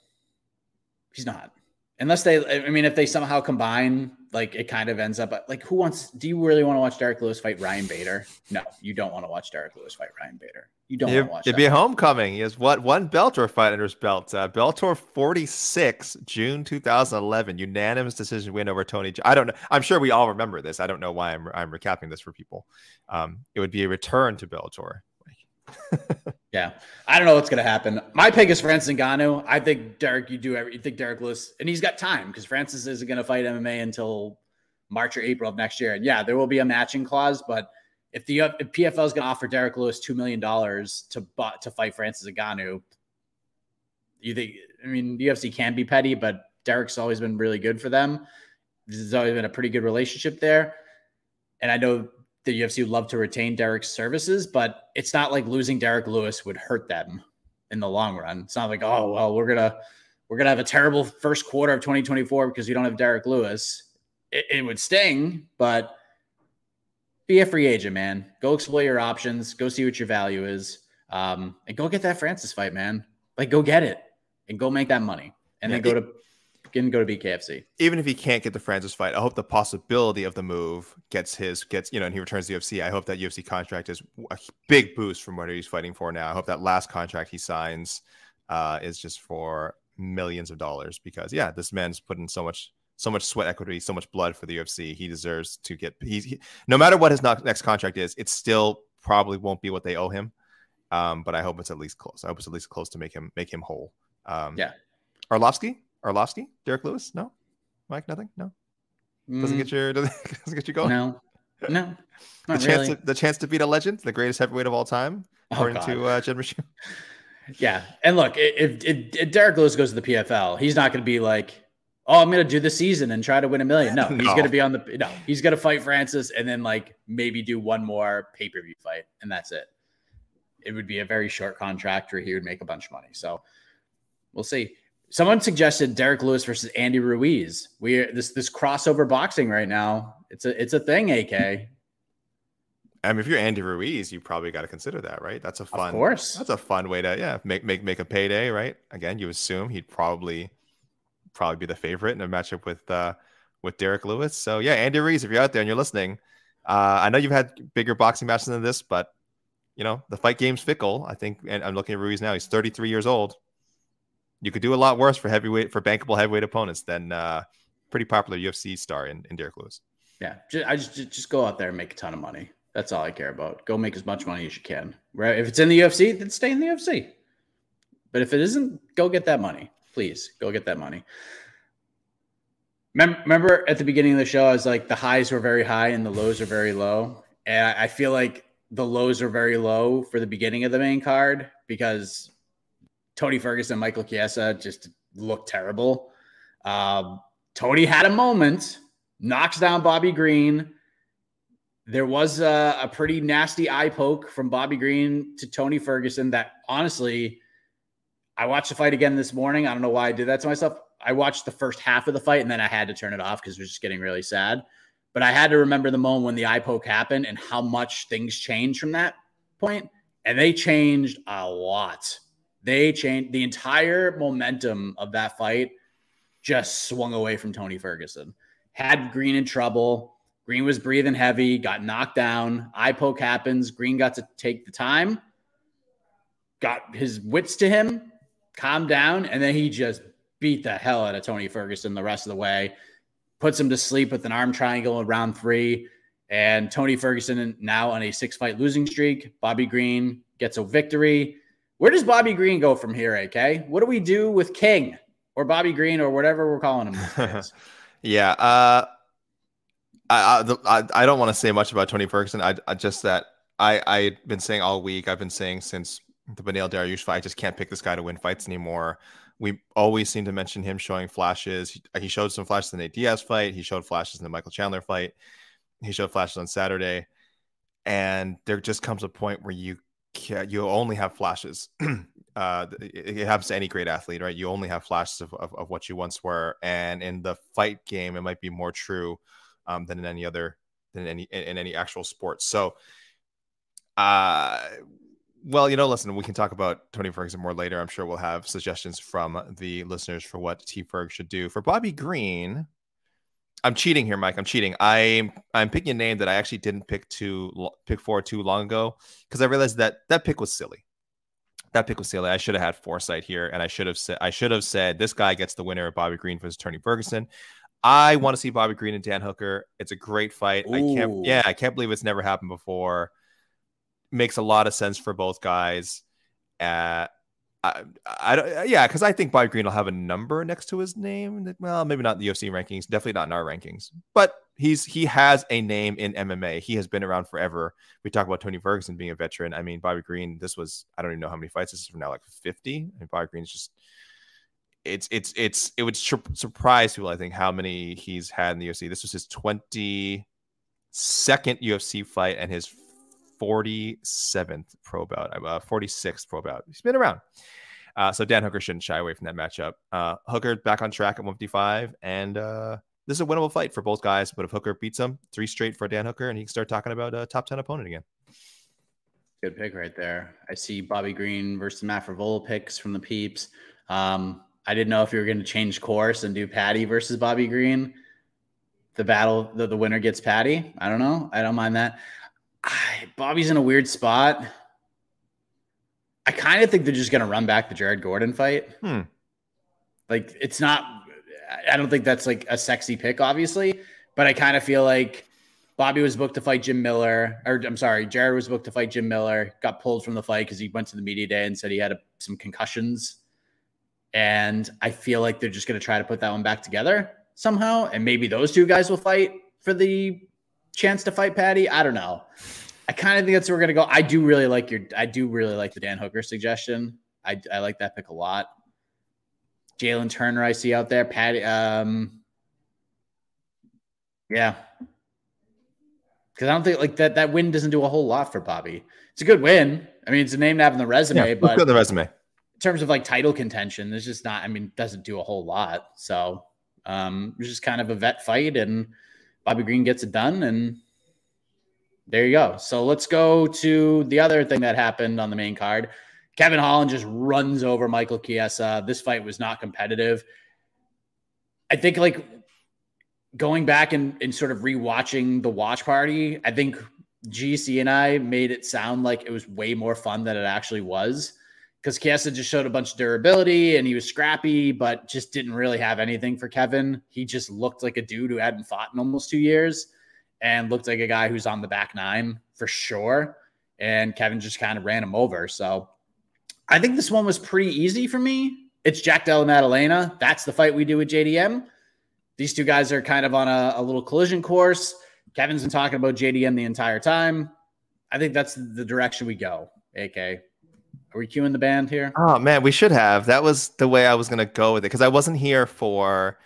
He's not. Unless they, I mean, if they somehow combine, like it kind of ends up like who wants? Do you really want to watch Derrick Lewis fight Ryan Bader? No, you don't want to watch Derrick Lewis fight Ryan Bader. You don't It, want to watch. it'd that. be a homecoming. He has what one Bellator fight under his belt. Uh, Bellator 46, June 2011, unanimous decision win over Tony. J- I don't know. I'm sure we all remember this. I don't know why I'm I'm recapping this for people. Um, it would be a return to Bellator. (laughs) Yeah, I don't know what's gonna happen. My pick is Francis Ngannou. I think Derrick, you do every, you think Derrick Lewis, and he's got time because Francis isn't gonna fight MMA until March or April of next year. And yeah, there will be a matching clause, but if the if PFL is gonna offer Derrick Lewis two million dollars to to fight Francis Ngannou, you think? I mean, UFC can be petty, but Derrick's always been really good for them. There's always been a pretty good relationship there, and I know the UFC would love to retain Derrick's services, but it's not like losing Derrick Lewis would hurt them in the long run. It's not like, oh well, we're gonna we're gonna have a terrible first quarter of 2024 because we don't have Derrick Lewis. It, it would sting, but be a free agent, man. Go explore your options. Go see what your value is, um, and go get that Francis fight, man. Like, go get it and go make that money, and Yeah, then go to can go to BKFC. Even if he can't get the Francis fight, I hope the possibility of the move gets his gets you know, and he returns to UFC. I hope that UFC contract is a big boost from what he's fighting for now. I hope that last contract he signs uh, is just for millions of dollars because yeah, this man's put in so much so much sweat equity, so much blood for the UFC. He deserves to get. He's he, no matter what his next contract is, it still probably won't be what they owe him. Um, but I hope it's at least close. I hope it's at least close to make him make him whole. Um, Yeah. Arlovsky, Arlovsky, Derrick Lewis, no, Mike, nothing, no, doesn't get your (laughs) doesn't, doesn't get you going. Mm, no, no, (laughs) the chance really. to, the chance to beat a legend, the greatest heavyweight of all time, Oh, according God. to uh, Jed. (laughs) Yeah, and look, if, if, if Derrick Lewis goes to the PFL, he's not going to be like, "Oh, I'm going to do the season and try to win a million. No, he's No. going to be on the no. He's going to fight Francis and then like maybe do one more pay per view fight, and that's it. It would be a very short contract where he would make a bunch of money. So we'll see. Someone suggested Derrick Lewis versus Andy Ruiz. We this this crossover boxing right now. It's a it's a thing. AK, I mean, if you're Andy Ruiz, you probably got to consider that, right? That's a fun, of course. That's a fun way to yeah make make make a payday, right? Again, you assume he'd probably probably be the favorite in a matchup with uh with Derrick Lewis. So yeah, Andy Ruiz, if you're out there and you're listening, uh, I know you've had bigger boxing matches than this, but you know the fight game's fickle. I think, and I'm looking at Ruiz now; he's 33 years old. You could do a lot worse for heavyweight for bankable heavyweight opponents than uh, pretty popular UFC star in, in Derrick Lewis. Yeah, I just just go out there and make a ton of money. That's all I care about. Go make as much money as you can. Right? If it's in the UFC, then stay in the UFC. But if it isn't, go get that money. Please go get that money. Mem- Remember at the beginning of the show, I was like, the highs were very high and the lows are very low. And I feel like the lows are very low for the beginning of the main card because Tony Ferguson, Michael Chiesa just looked terrible. Um, Tony had a moment, knocks down Bobby Green. There was a, a pretty nasty eye poke from Bobby Green to Tony Ferguson that honestly, I watched the fight again this morning. I don't know why I did that to myself. I watched the first half of the fight and then I had to turn it off because it was just getting really sad. But I had to remember the moment when the eye poke happened and how much things changed from that point. And they changed a lot. They changed the entire momentum of that fight just swung away from Tony Ferguson. Had Green in trouble. Green was breathing heavy, got knocked down. Eye poke happens. Green got to take the time, got his wits to him, calmed down, and then he just beat the hell out of Tony Ferguson the rest of the way. Puts him to sleep with an arm triangle in round three. And Tony Ferguson now on a six fight losing streak. Bobby Green gets a victory. Where does Bobby Green go from here, AK? What do we do with King or Bobby Green or whatever we're calling him? (laughs) Yeah, uh, I, I the- I I don't want to say much about Tony Ferguson. I, I just that I I've been saying all week. I've been saying since the Beneil Dariush fight. I just can't pick this guy to win fights anymore. We always seem to mention him showing flashes. He, he showed some flashes in the Diaz fight. He showed flashes in the Michael Chandler fight. He showed flashes on Saturday, and there just comes a point where you can you only have flashes. (clears throat) uh, it, it happens to any great athlete, right? You only have flashes of, of, of what you once were, and in the fight game, it might be more true um, than in any other than any in, in any actual sport. So Uh well, you know, listen, we can talk about Tony Ferguson more later. I'm sure we'll have suggestions from the listeners for what T Ferg should do. For Bobby Green, I'm cheating here, Mike. I'm cheating. I'm I'm picking a name that I actually didn't pick too pick for too long ago because I realized that that pick was silly. That pick was silly. I should have had foresight here, and I should have said I should have said this guy gets the winner of Bobby Green versus Tony Ferguson. I want to see Bobby Green and Dan Hooker. It's a great fight. Ooh. I can't. Yeah, I can't believe it's never happened before makes a lot of sense for both guys. Uh, I, I don't, uh, yeah, because I think Bobby Green will have a number next to his name. Well, maybe not in the UFC rankings, definitely not in our rankings, but he's he has a name in MMA. He has been around forever. We talk about Tony Ferguson being a veteran. I mean, Bobby Green. This was I don't even know how many fights this is from now, like fifty. And Bobby Green's just it's it's it's it would surprise people. I think how many he's had in the UFC. This was his twenty second UFC fight and his 47th pro bout, uh, 46th pro bout. He's been around. Uh, so Dan Hooker shouldn't shy away from that matchup. Uh, Hooker back on track at 155, and uh, this is a winnable fight for both guys. But if Hooker beats him, three straight for Dan Hooker, and he can start talking about a top 10 opponent again. Good pick right there. I see Bobby Green versus Matt Frevola picks from the peeps. Um, I didn't know if you were going to change course and do Paddy versus Bobby Green. The battle, the, the winner gets Paddy. I don't know. I don't mind that. Bobby's in a weird spot. I kind of think they're just going to run back the Jared Gordon fight. Hmm. Like it's not. I don't think that's like a sexy pick, obviously, but I kind of feel like Bobby was booked to fight Jim Miller, or I'm sorry, Jared was booked to fight Jim Miller. Got pulled from the fight because he went to the media day and said he had a, some concussions. And I feel like they're just going to try to put that one back together somehow, and maybe those two guys will fight for the chance to fight Paddy? I don't know. I kind of think that's where we're gonna go. I do really like your. I do really like the Dan Hooker suggestion. I, I like that pick a lot. Jalen Turner, I see out there. Paddy. Um, yeah, because I don't think like that. That win doesn't do a whole lot for Bobby. It's a good win. I mean, it's a name to have in the resume, yeah, but the resume in terms of like title contention, there's just not. I mean, doesn't do a whole lot. So um, it's just kind of a vet fight, and Bobby Green gets it done, and there you go. So let's go to the other thing that happened on the main card. Kevin Holland just runs over Michael Chiesa. This fight was not competitive. I think like going back and, and sort of rewatching the watch party, I think GC and I made it sound like it was way more fun than it actually was. Because Chiesa just showed a bunch of durability and he was scrappy, but just didn't really have anything for Kevin. He just looked like a dude who hadn't fought in almost two years and looked like a guy who's on the back nine for sure. And Kevin just kind of ran him over. So I think this one was pretty easy for me. It's Jack Della Maddalena. That's the fight we do with JDM. These two guys are kind of on a, a little collision course. Kevin's been talking about JDM the entire time. I think that's the direction we go. AK, are we cueing the band here? Oh man, we should have. That was the way I was gonna go with it because I wasn't here for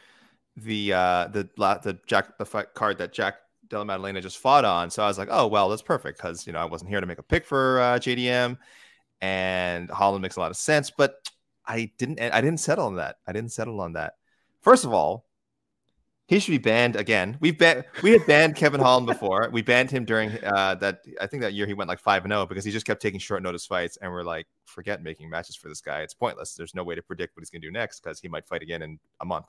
the uh the the Jack the card that Jack Della Maddalena just fought on. So I was like, oh well, that's perfect because you know I wasn't here to make a pick for uh, JDM, and Holland makes a lot of sense. But I didn't. I didn't settle on that. I didn't settle on that. First of all, he should be banned again. We've banned. We had banned Kevin Holland (laughs) before. We banned him during uh, that. I think that year he went like five and zero oh because he just kept taking short notice fights, and we're like, forget making matches for this guy. It's pointless. There's no way to predict what he's going to do next because he might fight again in a month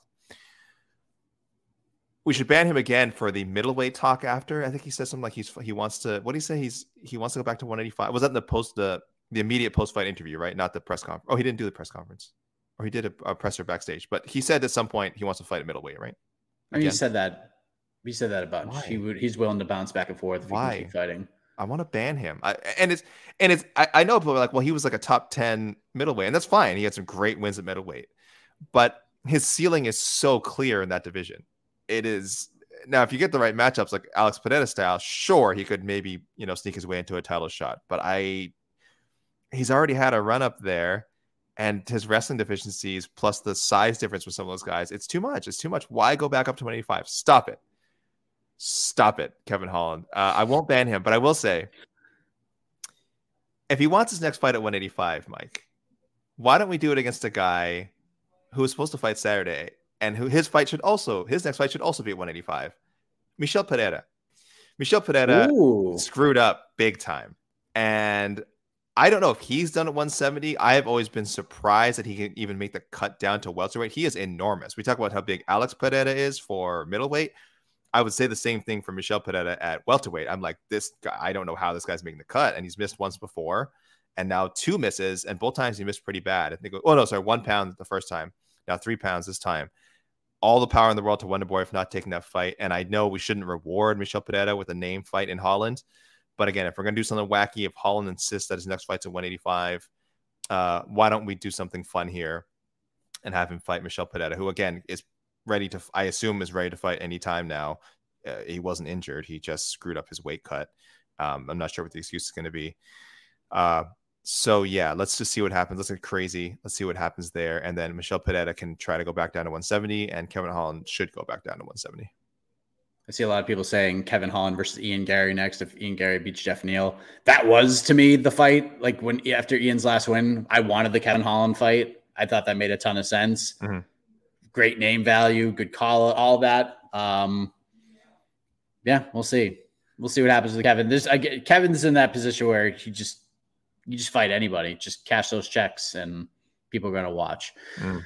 we should ban him again for the middleweight talk after. I think he said something like he's he wants to. What did he say? He's he wants to go back to 185. Was that in the post the the immediate post fight interview, right? Not the press conference. Oh, he didn't do the press conference, or he did a, a, presser backstage. But he said at some point he wants to fight at middleweight, right? I mean, he said that. He said that about Why? he would. He's willing to bounce back and forth. Why fighting? I want to ban him. I, and it's and it's. I, I know people are like, well, he was like a top ten middleweight, and that's fine. He had some great wins at middleweight, but his ceiling is so clear in that division. It is now, if you get the right matchups, like Alex Pereira style, sure, he could maybe you know sneak his way into a title shot. But I, he's already had a run up there, and his wrestling deficiencies plus the size difference with some of those guys, it's too much. It's too much. Why go back up to 185? Stop it. Stop it, Kevin Holland. Uh, I won't ban him, but I will say, if he wants his next fight at 185, Mike, why don't we do it against a guy who was supposed to fight Saturday and who his fight should also his next fight should also be at 185. Michel Pereira. Michel Pereira Ooh. screwed up big time. And I don't know if he's done at 170. I have always been surprised that he can even make the cut down to welterweight. He is enormous. We talk about how big Alex Pereira is for middleweight. I would say the same thing for Michel Pereira at welterweight. I'm like, this guy, I don't know how this guy's making the cut. And he's missed once before and now two misses. And both times he missed pretty bad. I think, oh no, sorry, one pound the first time, now three pounds this time. All the power in the world to Wonderboy for not taking that fight. And I know we shouldn't reward Michel Pereira with a name fight in Holland. But again, if we're going to do something wacky, if Holland insists that his next fight's at 185, uh, why don't we do something fun here and have him fight Michel Pereira, who again is ready to, I assume, is ready to fight anytime now. Uh, he wasn't injured; he just screwed up his weight cut. Um, I'm not sure what the excuse is going to be. Uh, so yeah, let's just see what happens. Let's get crazy. Let's see what happens there, and then Michel Pereira can try to go back down to 170, and Kevin Holland should go back down to 170. I see a lot of people saying Kevin Holland versus Ian Garry next. If Ian Garry beats Jeff Neal, that was to me the fight. Like when after Ian's last win, I wanted the Kevin Holland fight. I thought that made a ton of sense. Mm-hmm. Great name value, good call, all that. Um, yeah, we'll see. We'll see what happens with Kevin. This I get, Kevin's in that position where he just you just fight anybody, just cash those checks, and people are going to watch. Mm.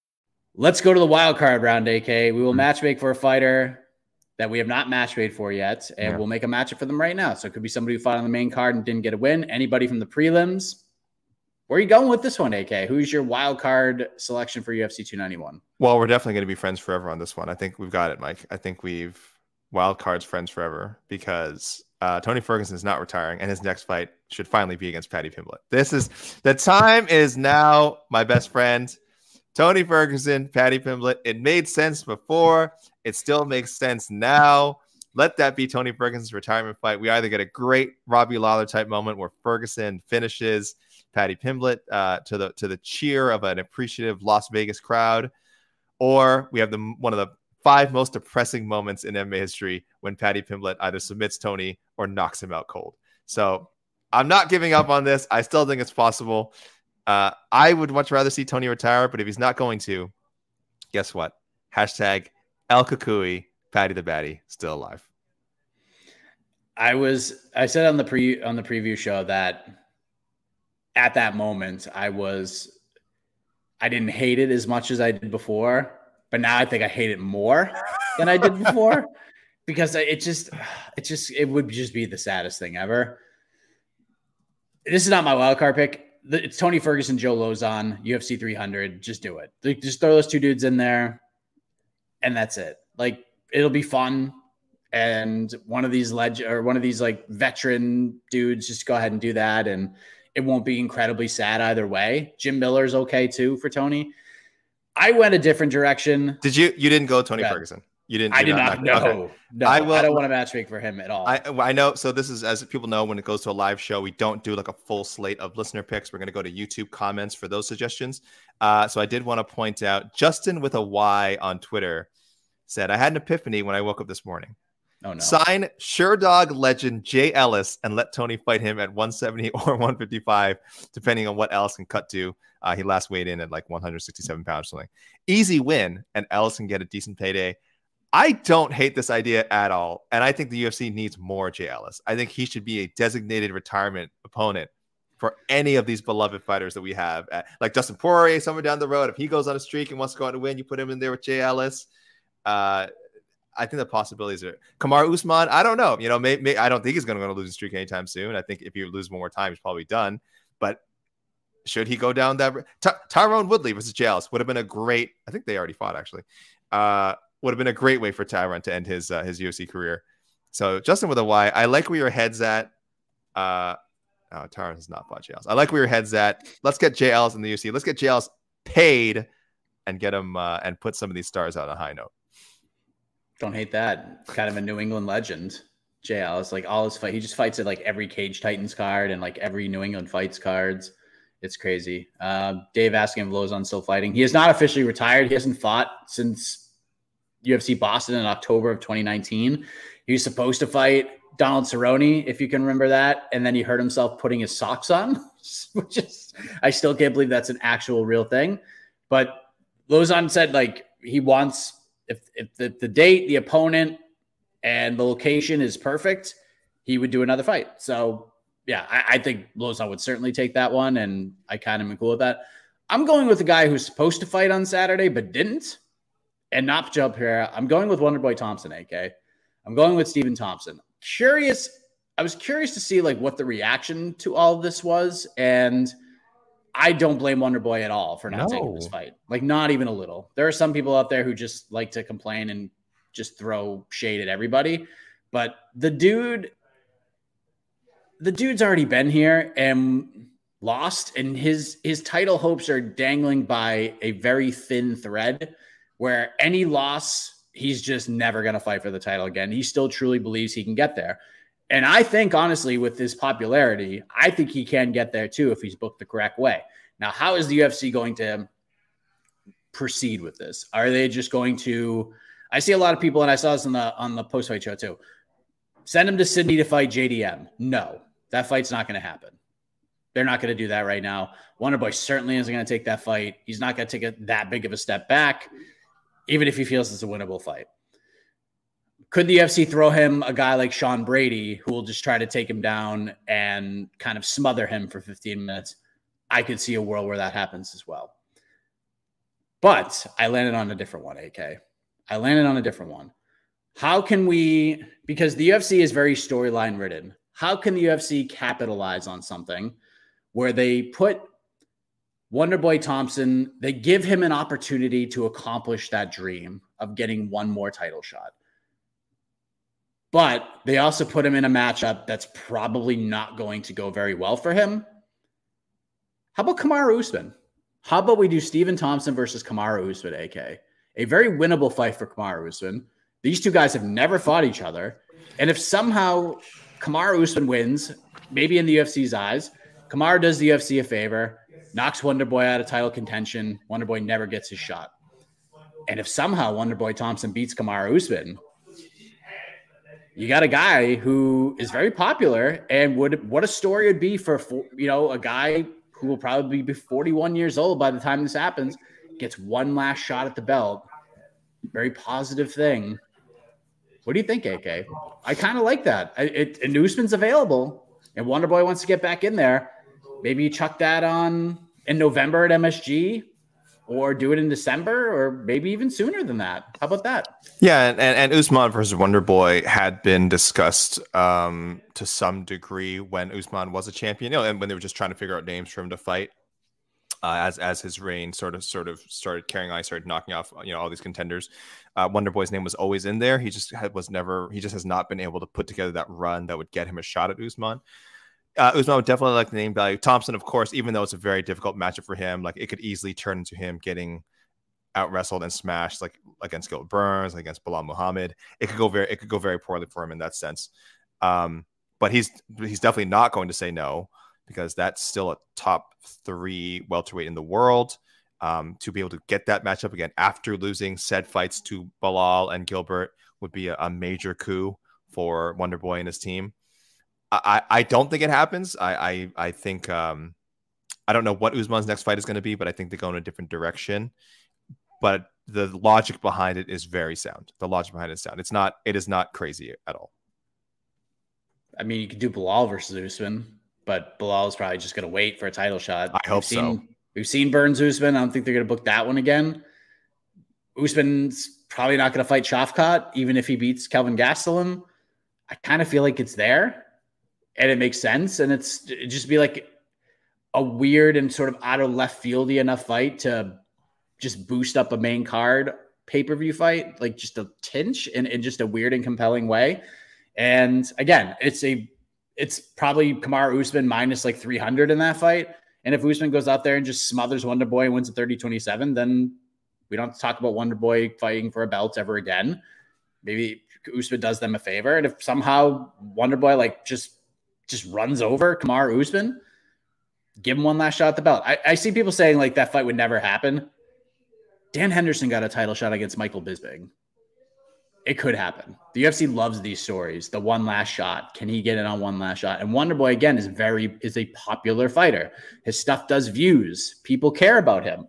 Let's go to the wild card round, AK. We will hmm. match make for a fighter that we have not match made for yet, and yeah. we'll make a matchup for them right now. So it could be somebody who fought on the main card and didn't get a win. Anybody from the prelims. Where are you going with this one, AK? Who's your wild card selection for UFC 291? Well, we're definitely going to be friends forever on this one. I think we've got it, Mike. I think we've wild cards friends forever because uh, Tony Ferguson is not retiring, and his next fight should finally be against Paddy Pimblett. This is the time is now, my best friend. Tony Ferguson, Paddy Pimblett. It made sense before. It still makes sense now. Let that be Tony Ferguson's retirement fight. We either get a great Robbie Lawler type moment where Ferguson finishes Paddy Pimblett uh, to the to the cheer of an appreciative Las Vegas crowd, or we have the one of the five most depressing moments in MMA history when Paddy Pimblett either submits Tony or knocks him out cold. So I'm not giving up on this. I still think it's possible. Uh, I would much rather see Tony retire, but if he's not going to, guess what? Hashtag El Cucuy, Paddy the Baddy, still alive. I was I said on the pre on the preview show that at that moment I was I didn't hate it as much as I did before, but now I think I hate it more than I did before (laughs) because it just it just it would just be the saddest thing ever. This is not my wild card pick it's Tony Ferguson, Joe Lauzon, UFC 300. Just do it. Like, Just throw those two dudes in there, and that's it. Like it'll be fun. And one of these leg or one of these like veteran dudes, just go ahead and do that, and it won't be incredibly sad either way. Jim Miller's okay too for Tony. I went a different direction. Did you? You didn't go Tony Ferguson. You didn't. I did not. know. Okay. No, I, will, I don't want to match make for him at all. I I know. So this is as people know when it goes to a live show, we don't do like a full slate of listener picks. We're going to go to YouTube comments for those suggestions. Uh, so I did want to point out Justin with a Y on Twitter said I had an epiphany when I woke up this morning. Oh no! Sign Sherdog legend Jay Ellis and let Tony fight him at 170 (laughs) or 155, depending on what Ellis can cut to. Uh, he last weighed in at like 167 pounds, something. Easy win, and Ellis can get a decent payday. I don't hate this idea at all. And I think the UFC needs more Jay Ellis. I think he should be a designated retirement opponent for any of these beloved fighters that we have. Like Dustin Poirier, somewhere down the road. If he goes on a streak and wants to go out and win, you put him in there with Jay Ellis. Uh, I think the possibilities are Kamaru Usman. I don't know. You know, may, may, I don't think he's going to lose a streak anytime soon. I think if he loses one more time, he's probably done. But should he go down that? Ty- Tyron Woodley versus Jay Ellis would have been a great. I think they already fought actually. Uh, would have been a great way for Tyron to end his uh, his UFC career. So Justin with a Y, I like where your head's at. Uh, oh, Tyron has not fought JLs. I like where your head's at. Let's get JLs in the UFC. Let's get JLs paid and get him uh, and put some of these stars out on a high note. Don't hate that. Kind of a New England legend. JL. It's like all his fight. He just fights at like every Cage Titans card and like every New England Fights cards. It's crazy. Uh, Dave asking if Lauzon still fighting. He is not officially retired. He hasn't fought since UFC Boston in October of 2019. He was supposed to fight Donald Cerrone, if you can remember that, and then he hurt himself putting his socks on, (laughs) which is I still can't believe that's an actual real thing. But Lauzon said like he wants if if the, the date, the opponent, and the location is perfect, he would do another fight. So yeah, I, I think Lauzon would certainly take that one, and I kind of am cool with that. I'm going with the guy who's supposed to fight on Saturday but didn't, and not jump here. I'm going with Wonderboy Thompson, AK. I'm going with Stephen Thompson. Curious, I was curious to see like what the reaction to all of this was, and I don't blame Wonderboy at all for not no. taking this fight. Like not even a little. There are some people out there who just like to complain and just throw shade at everybody, but the dude the dude's already been here and lost and his his title hopes are dangling by a very thin thread where any loss he's just never going to fight for the title again. He still truly believes he can get there. And I think honestly with his popularity, I think he can get there too if he's booked the correct way. Now, how is the UFC going to proceed with this? Are they just going to I see a lot of people and I saw this on the on the post fight show too. Send him to Sydney to fight JDM. No. That fight's not going to happen. They're not going to do that right now. Wonderboy certainly isn't going to take that fight. He's not going to take a, that big of a step back, even if he feels it's a winnable fight. Could the UFC throw him a guy like Sean Brady, who will just try to take him down and kind of smother him for 15 minutes? I could see a world where that happens as well. But I landed on a different one, AK. I landed on a different one. How can we, because the UFC is very storyline ridden, how can the UFC capitalize on something where they put Wonderboy Thompson, they give him an opportunity to accomplish that dream of getting one more title shot. But they also put him in a matchup that's probably not going to go very well for him. How about Kamaru Usman? How about we do Stephen Thompson versus Kamaru Usman, AK? A very winnable fight for Kamaru Usman. These two guys have never fought each other. And if somehow Kamaru Usman wins, maybe in the UFC's eyes. Kamaru does the UFC a favor, knocks Wonderboy out of title contention. Wonderboy never gets his shot. And if somehow Wonderboy Thompson beats Kamaru Usman, you got a guy who is very popular and would what a story would be for you know a guy who will probably be 41 years old by the time this happens gets one last shot at the belt very positive thing what do you think, AK? I kind of like that. It, it, Usman's available, and Wonderboy wants to get back in there. Maybe you chuck that on in November at MSG, or do it in December, or maybe even sooner than that. How about that? Yeah, and, and, Usman versus Wonder Boy had been discussed um, to some degree when Usman was a champion, you know, and when they were just trying to figure out names for him to fight. Uh, as as his reign sort of sort of started carrying on, started knocking off you know all these contenders. Uh, Wonder Boy's name was always in there. He just had, was never. He just has not been able to put together that run that would get him a shot at Usman. Uh, Usman definitely like the name value. Thompson, of course, even though it's a very difficult matchup for him, like it could easily turn into him getting out wrestled and smashed, like against Gilbert Burns, against Belal Muhammad. It could go very, it could go very poorly for him in that sense. Um, but he's he's definitely not going to say no because that's still a top three welterweight in the world um, to be able to get that matchup again after losing said fights to Belal and Gilbert would be a, a major coup for Wonder Boy and his team. I, I don't think it happens. I I, I think um, I don't know what Usman's next fight is going to be, but I think they go in a different direction. But the logic behind it is very sound. The logic behind it is sound. It's not. It is not crazy at all. I mean, you could do Belal versus Usman, but Belal is probably just going to wait for a title shot. I hope seen, so. We've seen Burns Usman. I don't think they're going to book that one again. Usman's probably not going to fight Shavkat, even if he beats Kelvin Gastelum. I kind of feel like it's there and it makes sense. And it's it just be like a weird and sort of out of left fieldy enough fight to just boost up a main card pay per view fight, like just a tinge in, in just a weird and compelling way. And again, it's a it's probably Kamaru Usman minus like 300 in that fight. And if Usman goes out there and just smothers Wonder Boy and wins a 30 27, then we don't talk about Wonder Boy fighting for a belt ever again. maybe Usman does them a favor, and if somehow Wonder Boy like just just runs over Kamaru Usman, give him one last shot at the belt. I, I see people saying like that fight would never happen. Dan Henderson got a title shot against Michael Bisping. It could happen. The UFC loves these stories. The one last shot. Can he get it on one last shot? And Wonder Boy again is very is a popular fighter. His stuff does views. People care about him.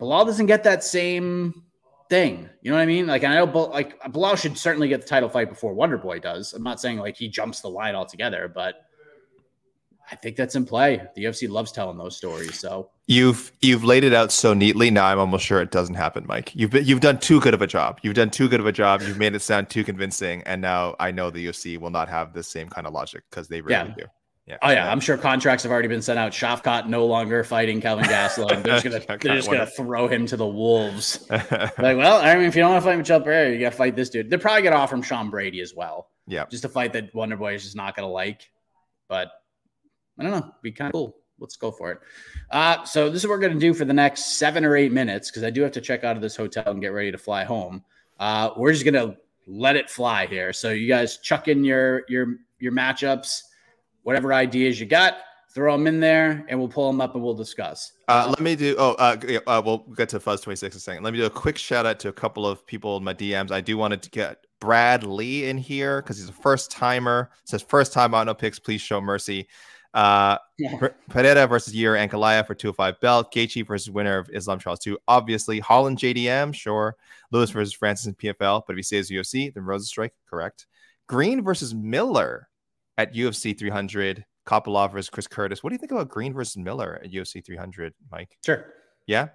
Belal doesn't get that same thing. You know what I mean? Like I know, like Belal should certainly get the title fight before Wonder Boy does. I'm not saying like he jumps the line altogether, but I think that's in play. The UFC loves telling those stories. So you've you've laid it out so neatly. Now I'm almost sure it doesn't happen, Mike. You've been, you've done too good of a job. You've done too good of a job. You've made it sound too convincing, and now I know the UFC will not have the same kind of logic because they really yeah. do. Yeah. Oh yeah, I'm sure contracts have already been sent out. Shavkat no longer fighting Kelvin Gastelum. They're just gonna (laughs) they're just gonna throw him to the wolves. (laughs) like, well, I mean, if you don't want to fight Michel Pereira, you gotta fight this dude. They're probably gonna offer him Sean Brady as well. Yeah, just a fight that Wonder Boy is just not gonna like. But I don't know, be kind of cool. Let's go for it. Uh, so this is what we're gonna do for the next seven or eight minutes because I do have to check out of this hotel and get ready to fly home. Uh, we're just gonna let it fly here. So you guys chuck in your your your matchups whatever ideas you got, throw them in there, and we'll pull them up and we'll discuss. Uh, let me do. Oh, uh, uh, we'll get to Fuzz twenty six in a second. Let me do a quick shout out to a couple of people in my DMs. I do want to get Brad Lee in here because he's a first timer. Says first time on no picks. Please show mercy. Uh, yeah. Pereira versus Yair Ankalaev for 205 belt. Gaethje versus winner of Islam Charles 2. Obviously, Holland JDM, sure. Lewis versus Francis in PFL. But if he says UFC, then Rozenstruik, correct. Green versus Miller at UFC 300. Kopylov versus Chris Curtis. What do you think about Green versus Miller at UFC 300, Mike? Sure. Yeah.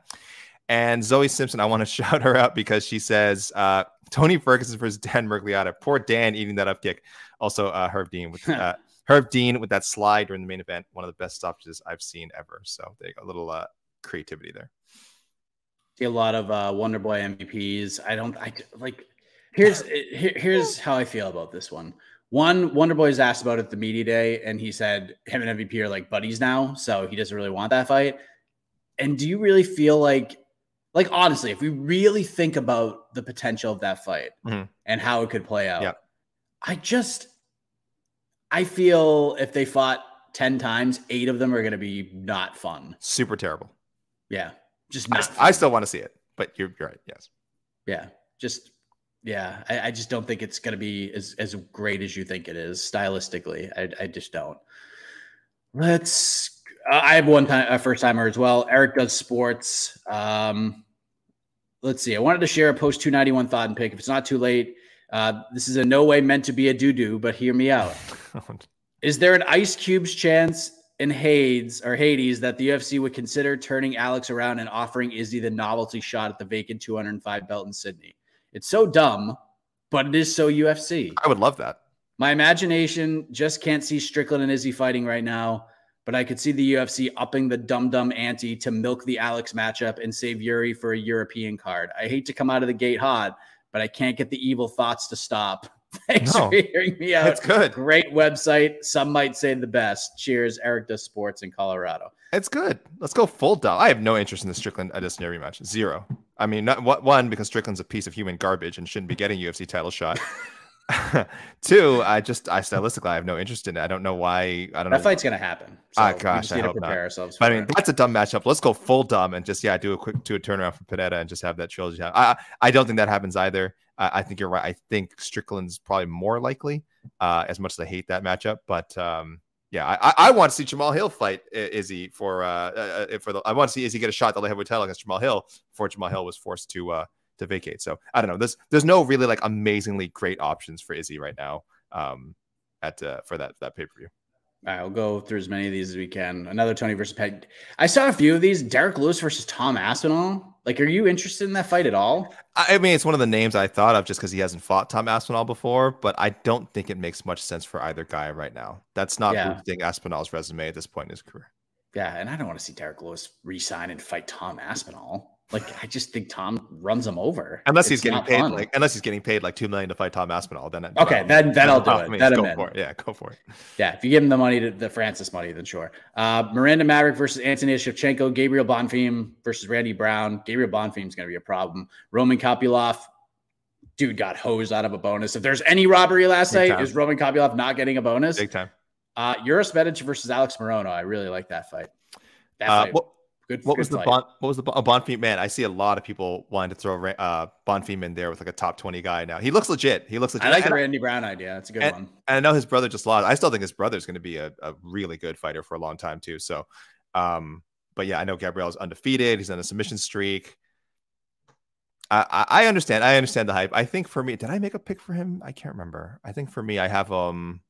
And Zoe Simpson, I want to (laughs) shout her out because she says uh, Tony Ferguson versus Dan Miragliotta. Poor Dan eating that up kick. Also, uh, Herb Dean with (laughs) uh, Herb Dean with that slide during the main event. One of the best stoppages I've seen ever. So there you go. A little uh, creativity there. See a lot of uh, Wonder Boy MVPs. I don't. I like. Here's (laughs) here, here's how I feel about this one. One, Wonder Boy is asked about it at the media day, and he said him and MVP are like buddies now, so he doesn't really want that fight. And do you really feel like, like honestly, if we really think about the potential of that fight mm-hmm. and how it could play out, yeah. I just, I feel if they fought ten times, eight of them are going to be not fun, super terrible. Yeah, just not. I, I still want to see it, but you're, you're right. Yes. Yeah, just yeah, I, I, just don't think it's going to be as, as great as you think it is stylistically. I, I just don't. Let's. Uh, I have one time a first timer as well. Eric does sports. Um, let's see. I wanted to share a post two ninety one thought and pick. If it's not too late, uh, this is in no way meant to be a doo doo, but hear me out. (laughs) is there an Ice Cube's chance in Hades or Hades that the UFC would consider turning Alex around and offering Izzy the novelty shot at the vacant 205 belt in Sydney? It's so dumb, but it is so UFC. I would love that. My imagination just can't see Strickland and Izzy fighting right now, but I could see the UFC upping the dumb dumb ante to milk the Alex matchup and save Yuri for a European card. I hate to come out of the gate hot, but I can't get the evil thoughts to stop. (laughs) Thanks no, for hearing me out. It's good. Great website. Some might say the best. Cheers, Eric does sports in Colorado. It's good. Let's go full dumb. I have no interest in the Strickland Adesanya rematch. Zero. I mean, not one because Strickland's a piece of human garbage and shouldn't be getting UFC title shot. (laughs) Two, I just I stylistically I have no interest in it. I don't know why. I don't know. that know. fight's gonna happen. So ah, gosh, I hope prepare not. ourselves. But I mean, it. that's a dumb matchup. Let's go full dumb and just yeah, do a quick do a turnaround for Pineda and just have that trilogy. I I don't think that happens either. I, I think you're right. I think Strickland's probably more likely. Uh, as much as I hate that matchup, but um, yeah, I, I want to see Jamahal Hill fight Izzy for uh, uh, uh for the. I want to see Izzy get a shot that heavyweight title against Jamahal Hill before Jamahal Hill was forced to uh to vacate. So I don't know. There's there's no really like amazingly great options for Izzy right now. Um, at uh, for that that pay per view. All right, we'll go through as many of these as we can. Another Tony versus Peg. I saw a few of these. Derrick Lewis versus Tom Aspinall. Like, are you interested in that fight at all? I mean, it's one of the names I thought of just because he hasn't fought Tom Aspinall before, but I don't think it makes much sense for either guy right now. That's not yeah. boosting Aspinall's resume at this point in his career. Yeah, and I don't want to see Derrick Lewis resign and fight Tom Aspinall. Like I just think Tom runs him over. Unless he's getting paid fun. like unless he's getting paid like two million to fight Tom Aspinall, then okay, then then I'll do it. Then go for it. Yeah, go for it. Yeah, if you give him the money to the Francis money, then sure. Uh, Miranda Maverick versus Anthony Shevchenko, Gabriel Bonfim versus Randy Brown. Gabriel Bonfim is going to be a problem. Roman Kopylov, dude got hosed out of a bonus. If there's any robbery last Big night, time. is Roman Kopylov not getting a bonus? Big time. Uh, Uros Medic versus Alex Morono. I really like that fight. That Uh, fight, what, good. what good was the. Bon? What was the Bon- oh, Bonfim? Man, I see a lot of people wanting to throw uh, Bonfim in there with like a top twenty guy now. He looks legit. He looks legit. I like the And Randy Brown idea. That's a good and- one. And I know his brother just lost. I still think his brother's going to be a, a really good fighter for a long time too. So, um, but yeah, I know Gabriel's undefeated. He's on a submission streak. I, I I understand. I understand the hype. I think for me, did I make a pick for him? I can't remember. I think for me, I have um,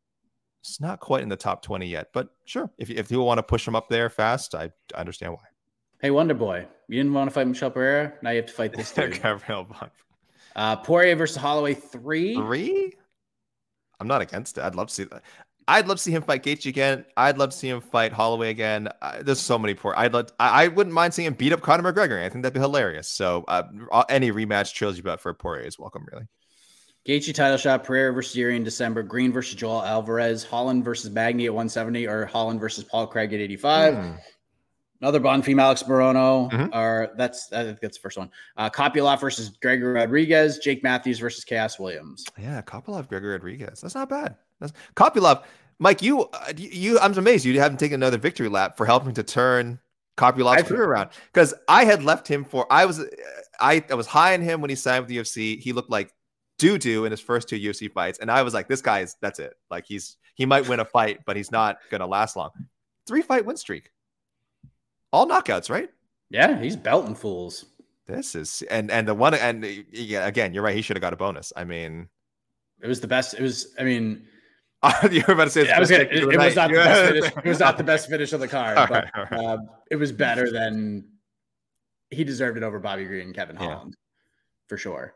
it's not quite in the top twenty yet, but sure. If if you want to push him up there fast, I, I understand why. Hey, Wonder Boy, you didn't want to fight Michel Pereira. Now you have to fight this (laughs) dude. Gabriel Bonfim. uh, Poirier versus Holloway three. Three? I'm not against it. I'd love to see that. I'd love to see him fight Gaethje again. I'd love to see him fight Holloway again. There's so many poor. I'd love. I, I wouldn't mind seeing him beat up Conor McGregor. I think that'd be hilarious. So uh, any rematch trilogy bout for Poirier is welcome. Really. Gaethje title shot. Pereira versus Jiri in December. Green versus Joel Alvarez. Holland versus Magny at 170, or Holland versus Paul Craig at 85. Hmm. Another Bonfim Alex Morono. Mhm. Or that's I think that's the first one. Uh, Kopylov versus Gregory Rodrigues. Jake Matthews versus Khaos Williams. Yeah, Kopylov, Gregor Rodrigues. That's not bad. That's Kopylov. Mike, you, uh, you, I'm amazed you haven't taken another victory lap for helping to turn Kopylov's I've- career around. Because I had left him for I was, uh, I, I was high on him when he signed with the UFC. He looked like doo doo in his first two UFC fights, and I was like, this guy is that's it. Like he's he might win a fight, but he's not gonna last long. Three fight win streak, all knockouts, right? Yeah, he's belting fools. This is and and the one and uh, yeah, again, you're right. He should have got a bonus. I mean, It was the best. It was. I mean, (laughs) you were about to say I was gonna, it, it was not the best (laughs) finish. It was not the best finish of the card, All but right, right. um, it was better than he deserved it over Bobby Green and Kevin Yeah. Holland for sure.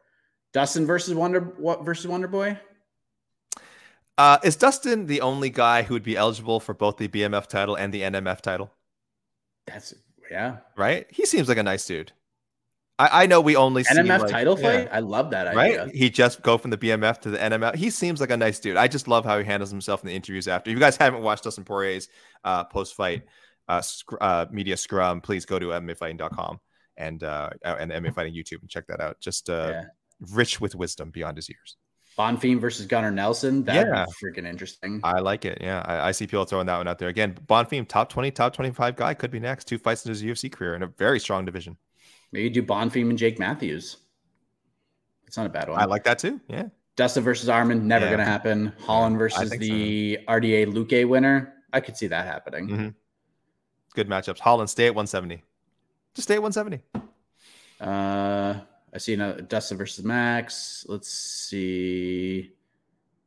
Dustin versus Wonder what versus Wonder Boy? Uh, is Dustin the only guy who would be eligible for both the BMF title and the NMF title? That's yeah. Right? He seems like a nice dude. I, I know we only see NMF like- title yeah, fight. I love that idea. right? He just go from the BMF to the NMF. He seems like a nice dude. I just love how he handles himself in the interviews after. If you guys haven't watched Dustin Poirier's uh, post fight uh, sc- uh, media scrum, please go to MMAfighting.com and uh, and MMA Fighting YouTube and check that out. Just uh, Yeah. rich with wisdom beyond his years. Bonfim versus Gunnar Nelson. That'd Yeah. be freaking interesting. I like it. Yeah, I, I see people throwing that one out there again. Bonfim, top twenty, top twenty-five guy, could be next. Two fights in his UFC career in a very strong division. Maybe do Bonfim and Jake Matthews. It's not a bad one. I like that too. Yeah, Dustin versus Arman. Never Yeah. gonna happen. Holland versus the RDA Luque winner. I could see that happening. Mhm. good matchups. Holland, stay at one seventy. Just stay at one seventy. Uh, I see another Dustin versus Max. Let's see.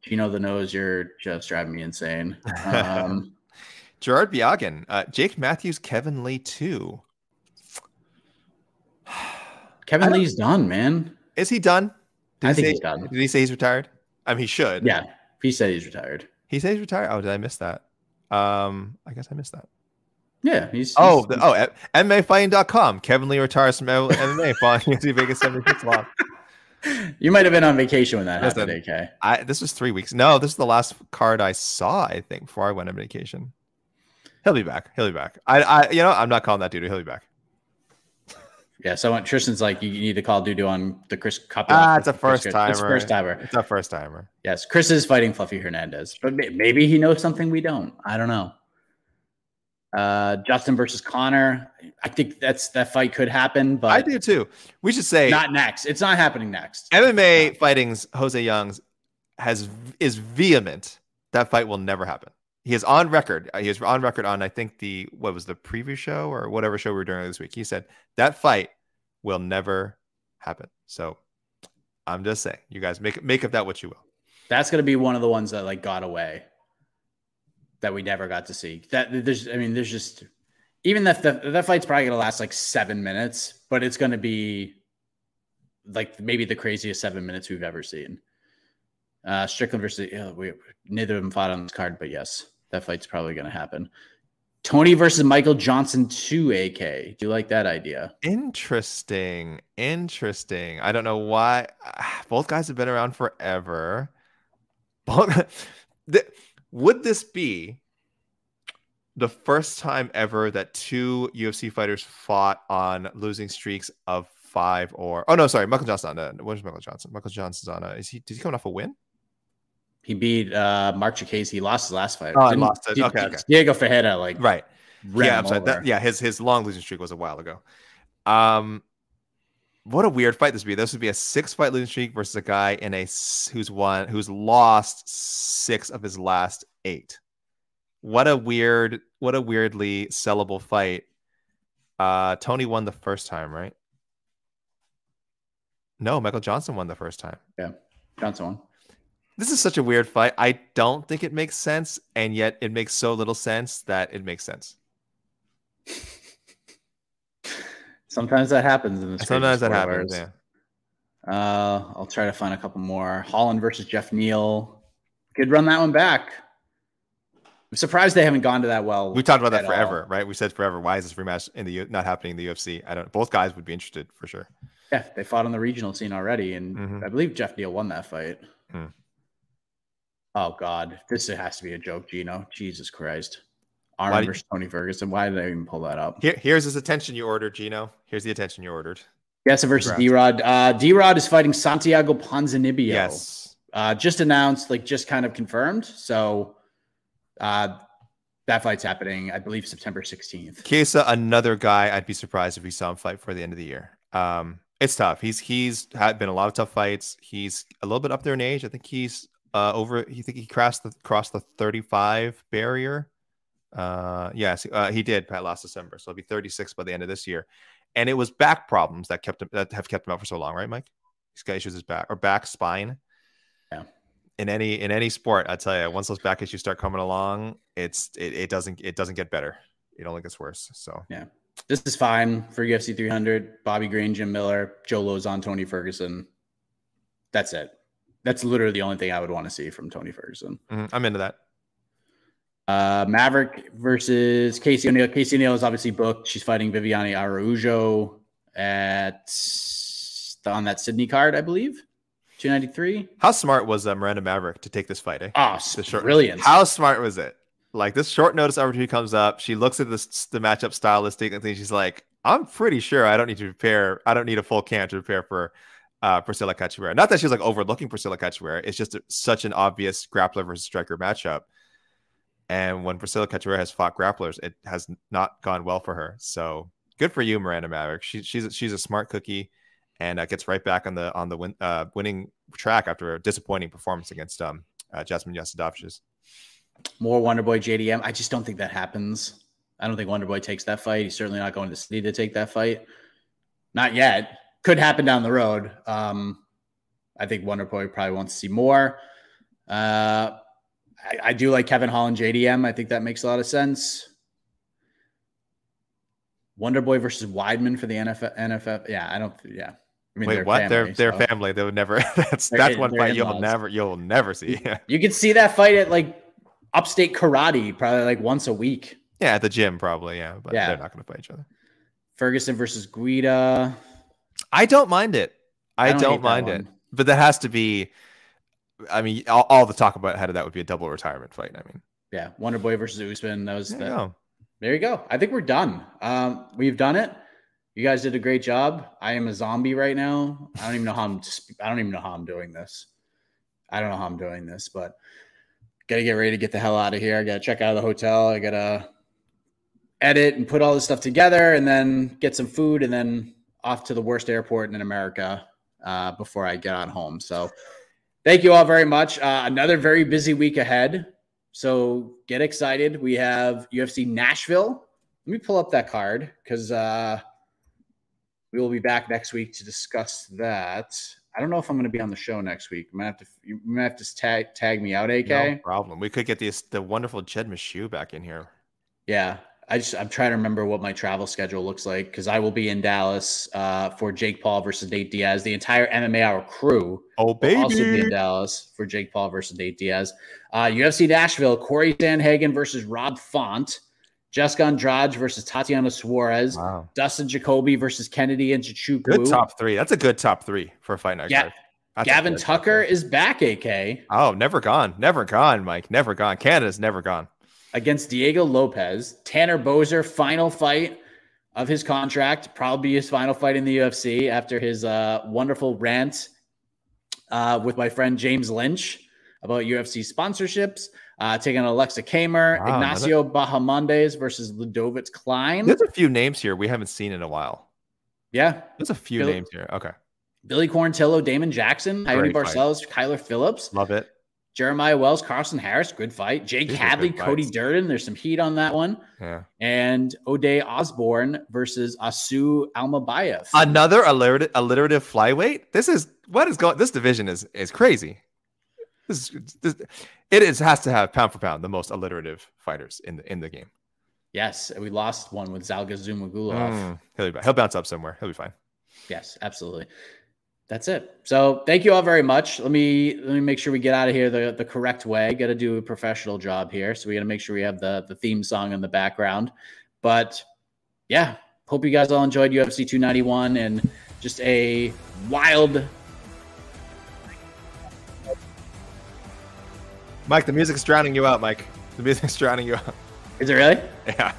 Gino the nose, you're just driving me insane. Um, (laughs) Gerard Biagin, uh, Jake Matthews, Kevin Lee too. (sighs) Kevin Lee's done, man. Is he done? I he think say, he's done. Did he say he's retired? I mean, he should. Yeah, he said he's retired. He said he's retired. Oh, did I miss that? Um, I guess I missed that. Yeah, he's. Oh, he's- oh, MMAfighting.com. Kevin Lee retires from MMA (laughs) following UFC Vegas 76 loss. you might have been on vacation when that Listen. happened, AK. I this was three weeks. No, this is the last card I saw. I think before I went on vacation. He'll be back. He'll be back. I, I, you know, I'm not calling that dude. He'll be back. Yeah, so Tristan's like, you need to call Dudu on the Chris Cup. Ah, it's a Chris- first It's timer. a first timer. It's a first timer. Yes, Chris is fighting Fluffy Hernandez, but maybe he knows something we don't. I don't know. Uh, Justin versus Conor. I think that's that fight could happen, but I do too. We should say not next. It's not happening next. MMA fighting's Jose Youngs has is vehement. That fight will never happen. He is on record. uh, He is on record on I think the what was the preview show or whatever show we were doing this week. He said that fight will never happen. So I'm just saying, you guys make make of that what you will. That's gonna be one of the ones that like got away that we never got to see. That there's, I mean, there's just even that that, fight's probably gonna last like seven minutes, but it's gonna be like maybe the craziest seven minutes we've ever seen. Uh, Strickland versus yeah, we, neither of them fought on this card, but yes, that fight's probably gonna happen. Tony versus Michael Johnson two AK. Do you like that idea? Interesting. Interesting. I don't know why both guys have been around forever. Both, (laughs) would this be the first time ever that two UFC fighters fought on losing streaks of five or oh no, sorry, Michael Johnson. On, uh, what is Michael Johnson? Michael Johnson's on. A, is he? Did he come off a win? He beat uh, Mark Chikadze. He lost his last fight. Oh, Didn't- lost it. did- Okay, okay. Diego Ferreira, like Right. yeah, I'm sorry. That, yeah, his his long losing streak was a while ago. Um, what a weird fight this would be. This would be a six fight losing streak versus a guy in a who's won who's lost six of his last eight. What a weird, what a weirdly sellable fight. Uh, Tony won the first time, right? No, Michael Johnson won the first time. Yeah, Johnson won. This is such a weird fight. I don't think it makes sense, and yet it makes so little sense that it makes sense. (laughs) Sometimes that happens in this. Sometimes that crazy sport of happens. Yeah. Uh, I'll try to find a couple more. Holland versus Jeff Neal. Could run that one back. I'm surprised they haven't gone to that well. We talked about that forever, all. right? We said forever. Why is this rematch in the U- not happening in the UFC? I don't. Both guys would be interested for sure. Yeah, they fought on the regional scene already, and Mhm. I believe Jeff Neal won that fight. Hmm. Oh God, this has to be a joke, Gino. Jesus Christ. Why Arnold did- versus Tony Ferguson. Why did I even pull that up? Here, here's his attention you ordered, Gino. Here's the attention you ordered. Yes, versus D Rod. Uh, D Rod is fighting Santiago Ponzinibbio. Yes. uh, just announced, like just kind of confirmed. So uh, that fight's happening, I believe, September 16th. Chiesa, another guy. I'd be surprised if we saw him fight for the end of the year. Um, it's tough. He's he's had been a lot of tough fights. He's a little bit up there in age. I think he's uh over. You think he crossed the crossed the 35 barrier? Uh, yes, uh, he did. Pat last December, so he'll be 36 by the end of this year. And it was back problems that kept him that have kept him out for so long, right, Mike? He's got issues with his back or back spine. Yeah. In any in any sport, I tell you, once those back issues start coming along, it's it, it doesn't it doesn't get better. It only gets worse. So yeah, This is fine for UFC 300. Bobby Green, Jim Miller, Joe Lauzon, Tony Ferguson. That's it. That's literally the only thing I would want to see from Tony Ferguson. mhm, I'm into that. Uh, Maverick versus Casey O'Neill. Casey O'Neill is obviously booked. She's fighting Viviane Araujo at on that Sydney card, I believe. 293. How smart was uh, Miranda Maverick to take this fight? Eh? Oh, The short- brilliant. How smart was it? Like this short notice opportunity comes up. She looks at this the matchup stylistic and things. She's like, I'm pretty sure I don't need to prepare. I don't need a full camp to prepare for uh, Priscila Cachoeira. Not that she's like overlooking Priscila Cachoeira. It's just a, such an obvious grappler versus striker matchup. And when Priscila Cachoeira has fought grapplers, it has not gone well for her. So good for you, Miranda Maverick. She, she's she's a smart cookie, and uh, gets right back on the on the win, uh, winning track after a disappointing performance against um, uh, Jasmine Jasudavicius. More Wonderboy JDM. I just don't think that happens. I don't think Wonderboy takes that fight. He's certainly not going to City to take that fight. Not yet. Could happen down the road. Um, I think Wonderboy probably wants to see more. Uh, I, I do like Kevin Holland JDM. I think that makes a lot of sense. Wonder Boy versus Weidman for the NFL. NFL. Yeah, I don't. Yeah. I mean, Wait, they're what? they're family, they're so- family. They would never. (laughs) That's They're that's one fight you'll never you'll never see. You could see that fight at like upstate karate, probably like once a week. yeah, at the gym probably. Yeah, but Yeah. they're not going to fight each other. Ferguson versus Guida. I don't mind it. I, don't don't, mind it. But that has to be. I mean, all, all the talk about how that would be a double retirement fight. I mean, Yeah, Wonder Boy versus Usman. That was there the, you go. there. You go. I think we're done. Um, we've done it. You guys did a great job. I am a zombie right now. I don't even know how I'm. I don't even know how I'm doing this. I don't know how I'm doing this, but gotta get ready to get the hell out of here. I gotta check out of the hotel. I gotta edit and put all this stuff together, and then get some food, and then off to the worst airport in America uh, before I get on home. So, thank you all very much. Uh, another very busy week ahead. So get excited. We have UFC Nashville. Let me pull up that card because uh, we will be back next week to discuss that. I don't know if I'm going to be on the show next week. I'm gonna have to. You might have to tag tag me out, AK. No problem. We could get the the wonderful Jed Meshew back in here. Yeah, I just I'm trying to remember what my travel schedule looks like because I will be in Dallas uh, for Jake Paul versus Nate Diaz. The entire MMA Hour crew Oh will also be in Dallas for Jake Paul versus Nate Diaz. Uh, UFC Nashville, Cory Sandhagen versus Rob Font, Jessica Andrade versus Tatiana Suarez, Wow. Dustin Jacoby versus Kennedy Nzechukwu. Good top three. That's a good top three for a fight night. Yeah. Gavin Tucker is back, AK, Oh, never gone. Never gone, Mike. Never gone. Canada's never gone. Against Diego Lopez. Tanner Boser, final fight of his contract, probably his final fight in the UFC after his uh, wonderful rant uh, with my friend James Lynch about UFC sponsorships. Uh, taking Aleksa Camur, Wow, Ignacio Bahamondes versus Ludovit Klein. There's a few names here we haven't seen in a while. Yeah. There's a few Bill- names here. Okay. Billy Quarantillo, Damon Jackson, fight. Barcelos, Kyler Phillips, Love it. Jeremiah Wells, Carlston Harris, good fight. Jake These Hadley, Cody fights. Durden, there's some heat on that one. Yeah. And Ode' Osbourne versus Asu Almabayev. Another alliterative, alliterative flyweight. This is what is going. This division is is crazy. This, is, this it is has to have pound for pound the most alliterative fighters in the in the game. yes, we lost one with Zhalgas Zhumagulov. Mm, he'll, he'll bounce up somewhere. He'll be fine. Yes, absolutely. That's it. So thank you all very much. Let me let me make sure we get out of here the, the correct way. Got to do a professional job here. So we got to make sure we have the the theme song in the background. But yeah, hope you guys all enjoyed UFC 291 and just a wild Mike, the music's drowning you out. Mike, the music's (laughs) drowning you out. Is it really? Yeah.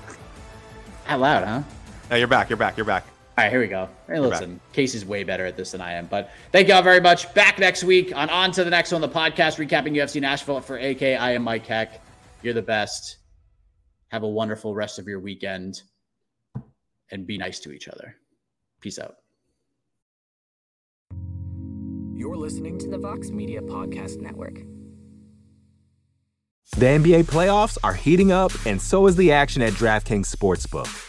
That loud, huh? No, you're back. You're back. You're back. All right, here we go. Hey, listen, Casey's way better at this than I am. But thank you all very much. Back next week on On to the Next One, the podcast recapping UFC Nashville for AK. I am Mike Heck. You're the best. Have a wonderful rest of your weekend and be nice to each other. Peace out. You're listening to the Vox Media Podcast Network. The NBA playoffs are heating up, and so is the action at DraftKings Sportsbook,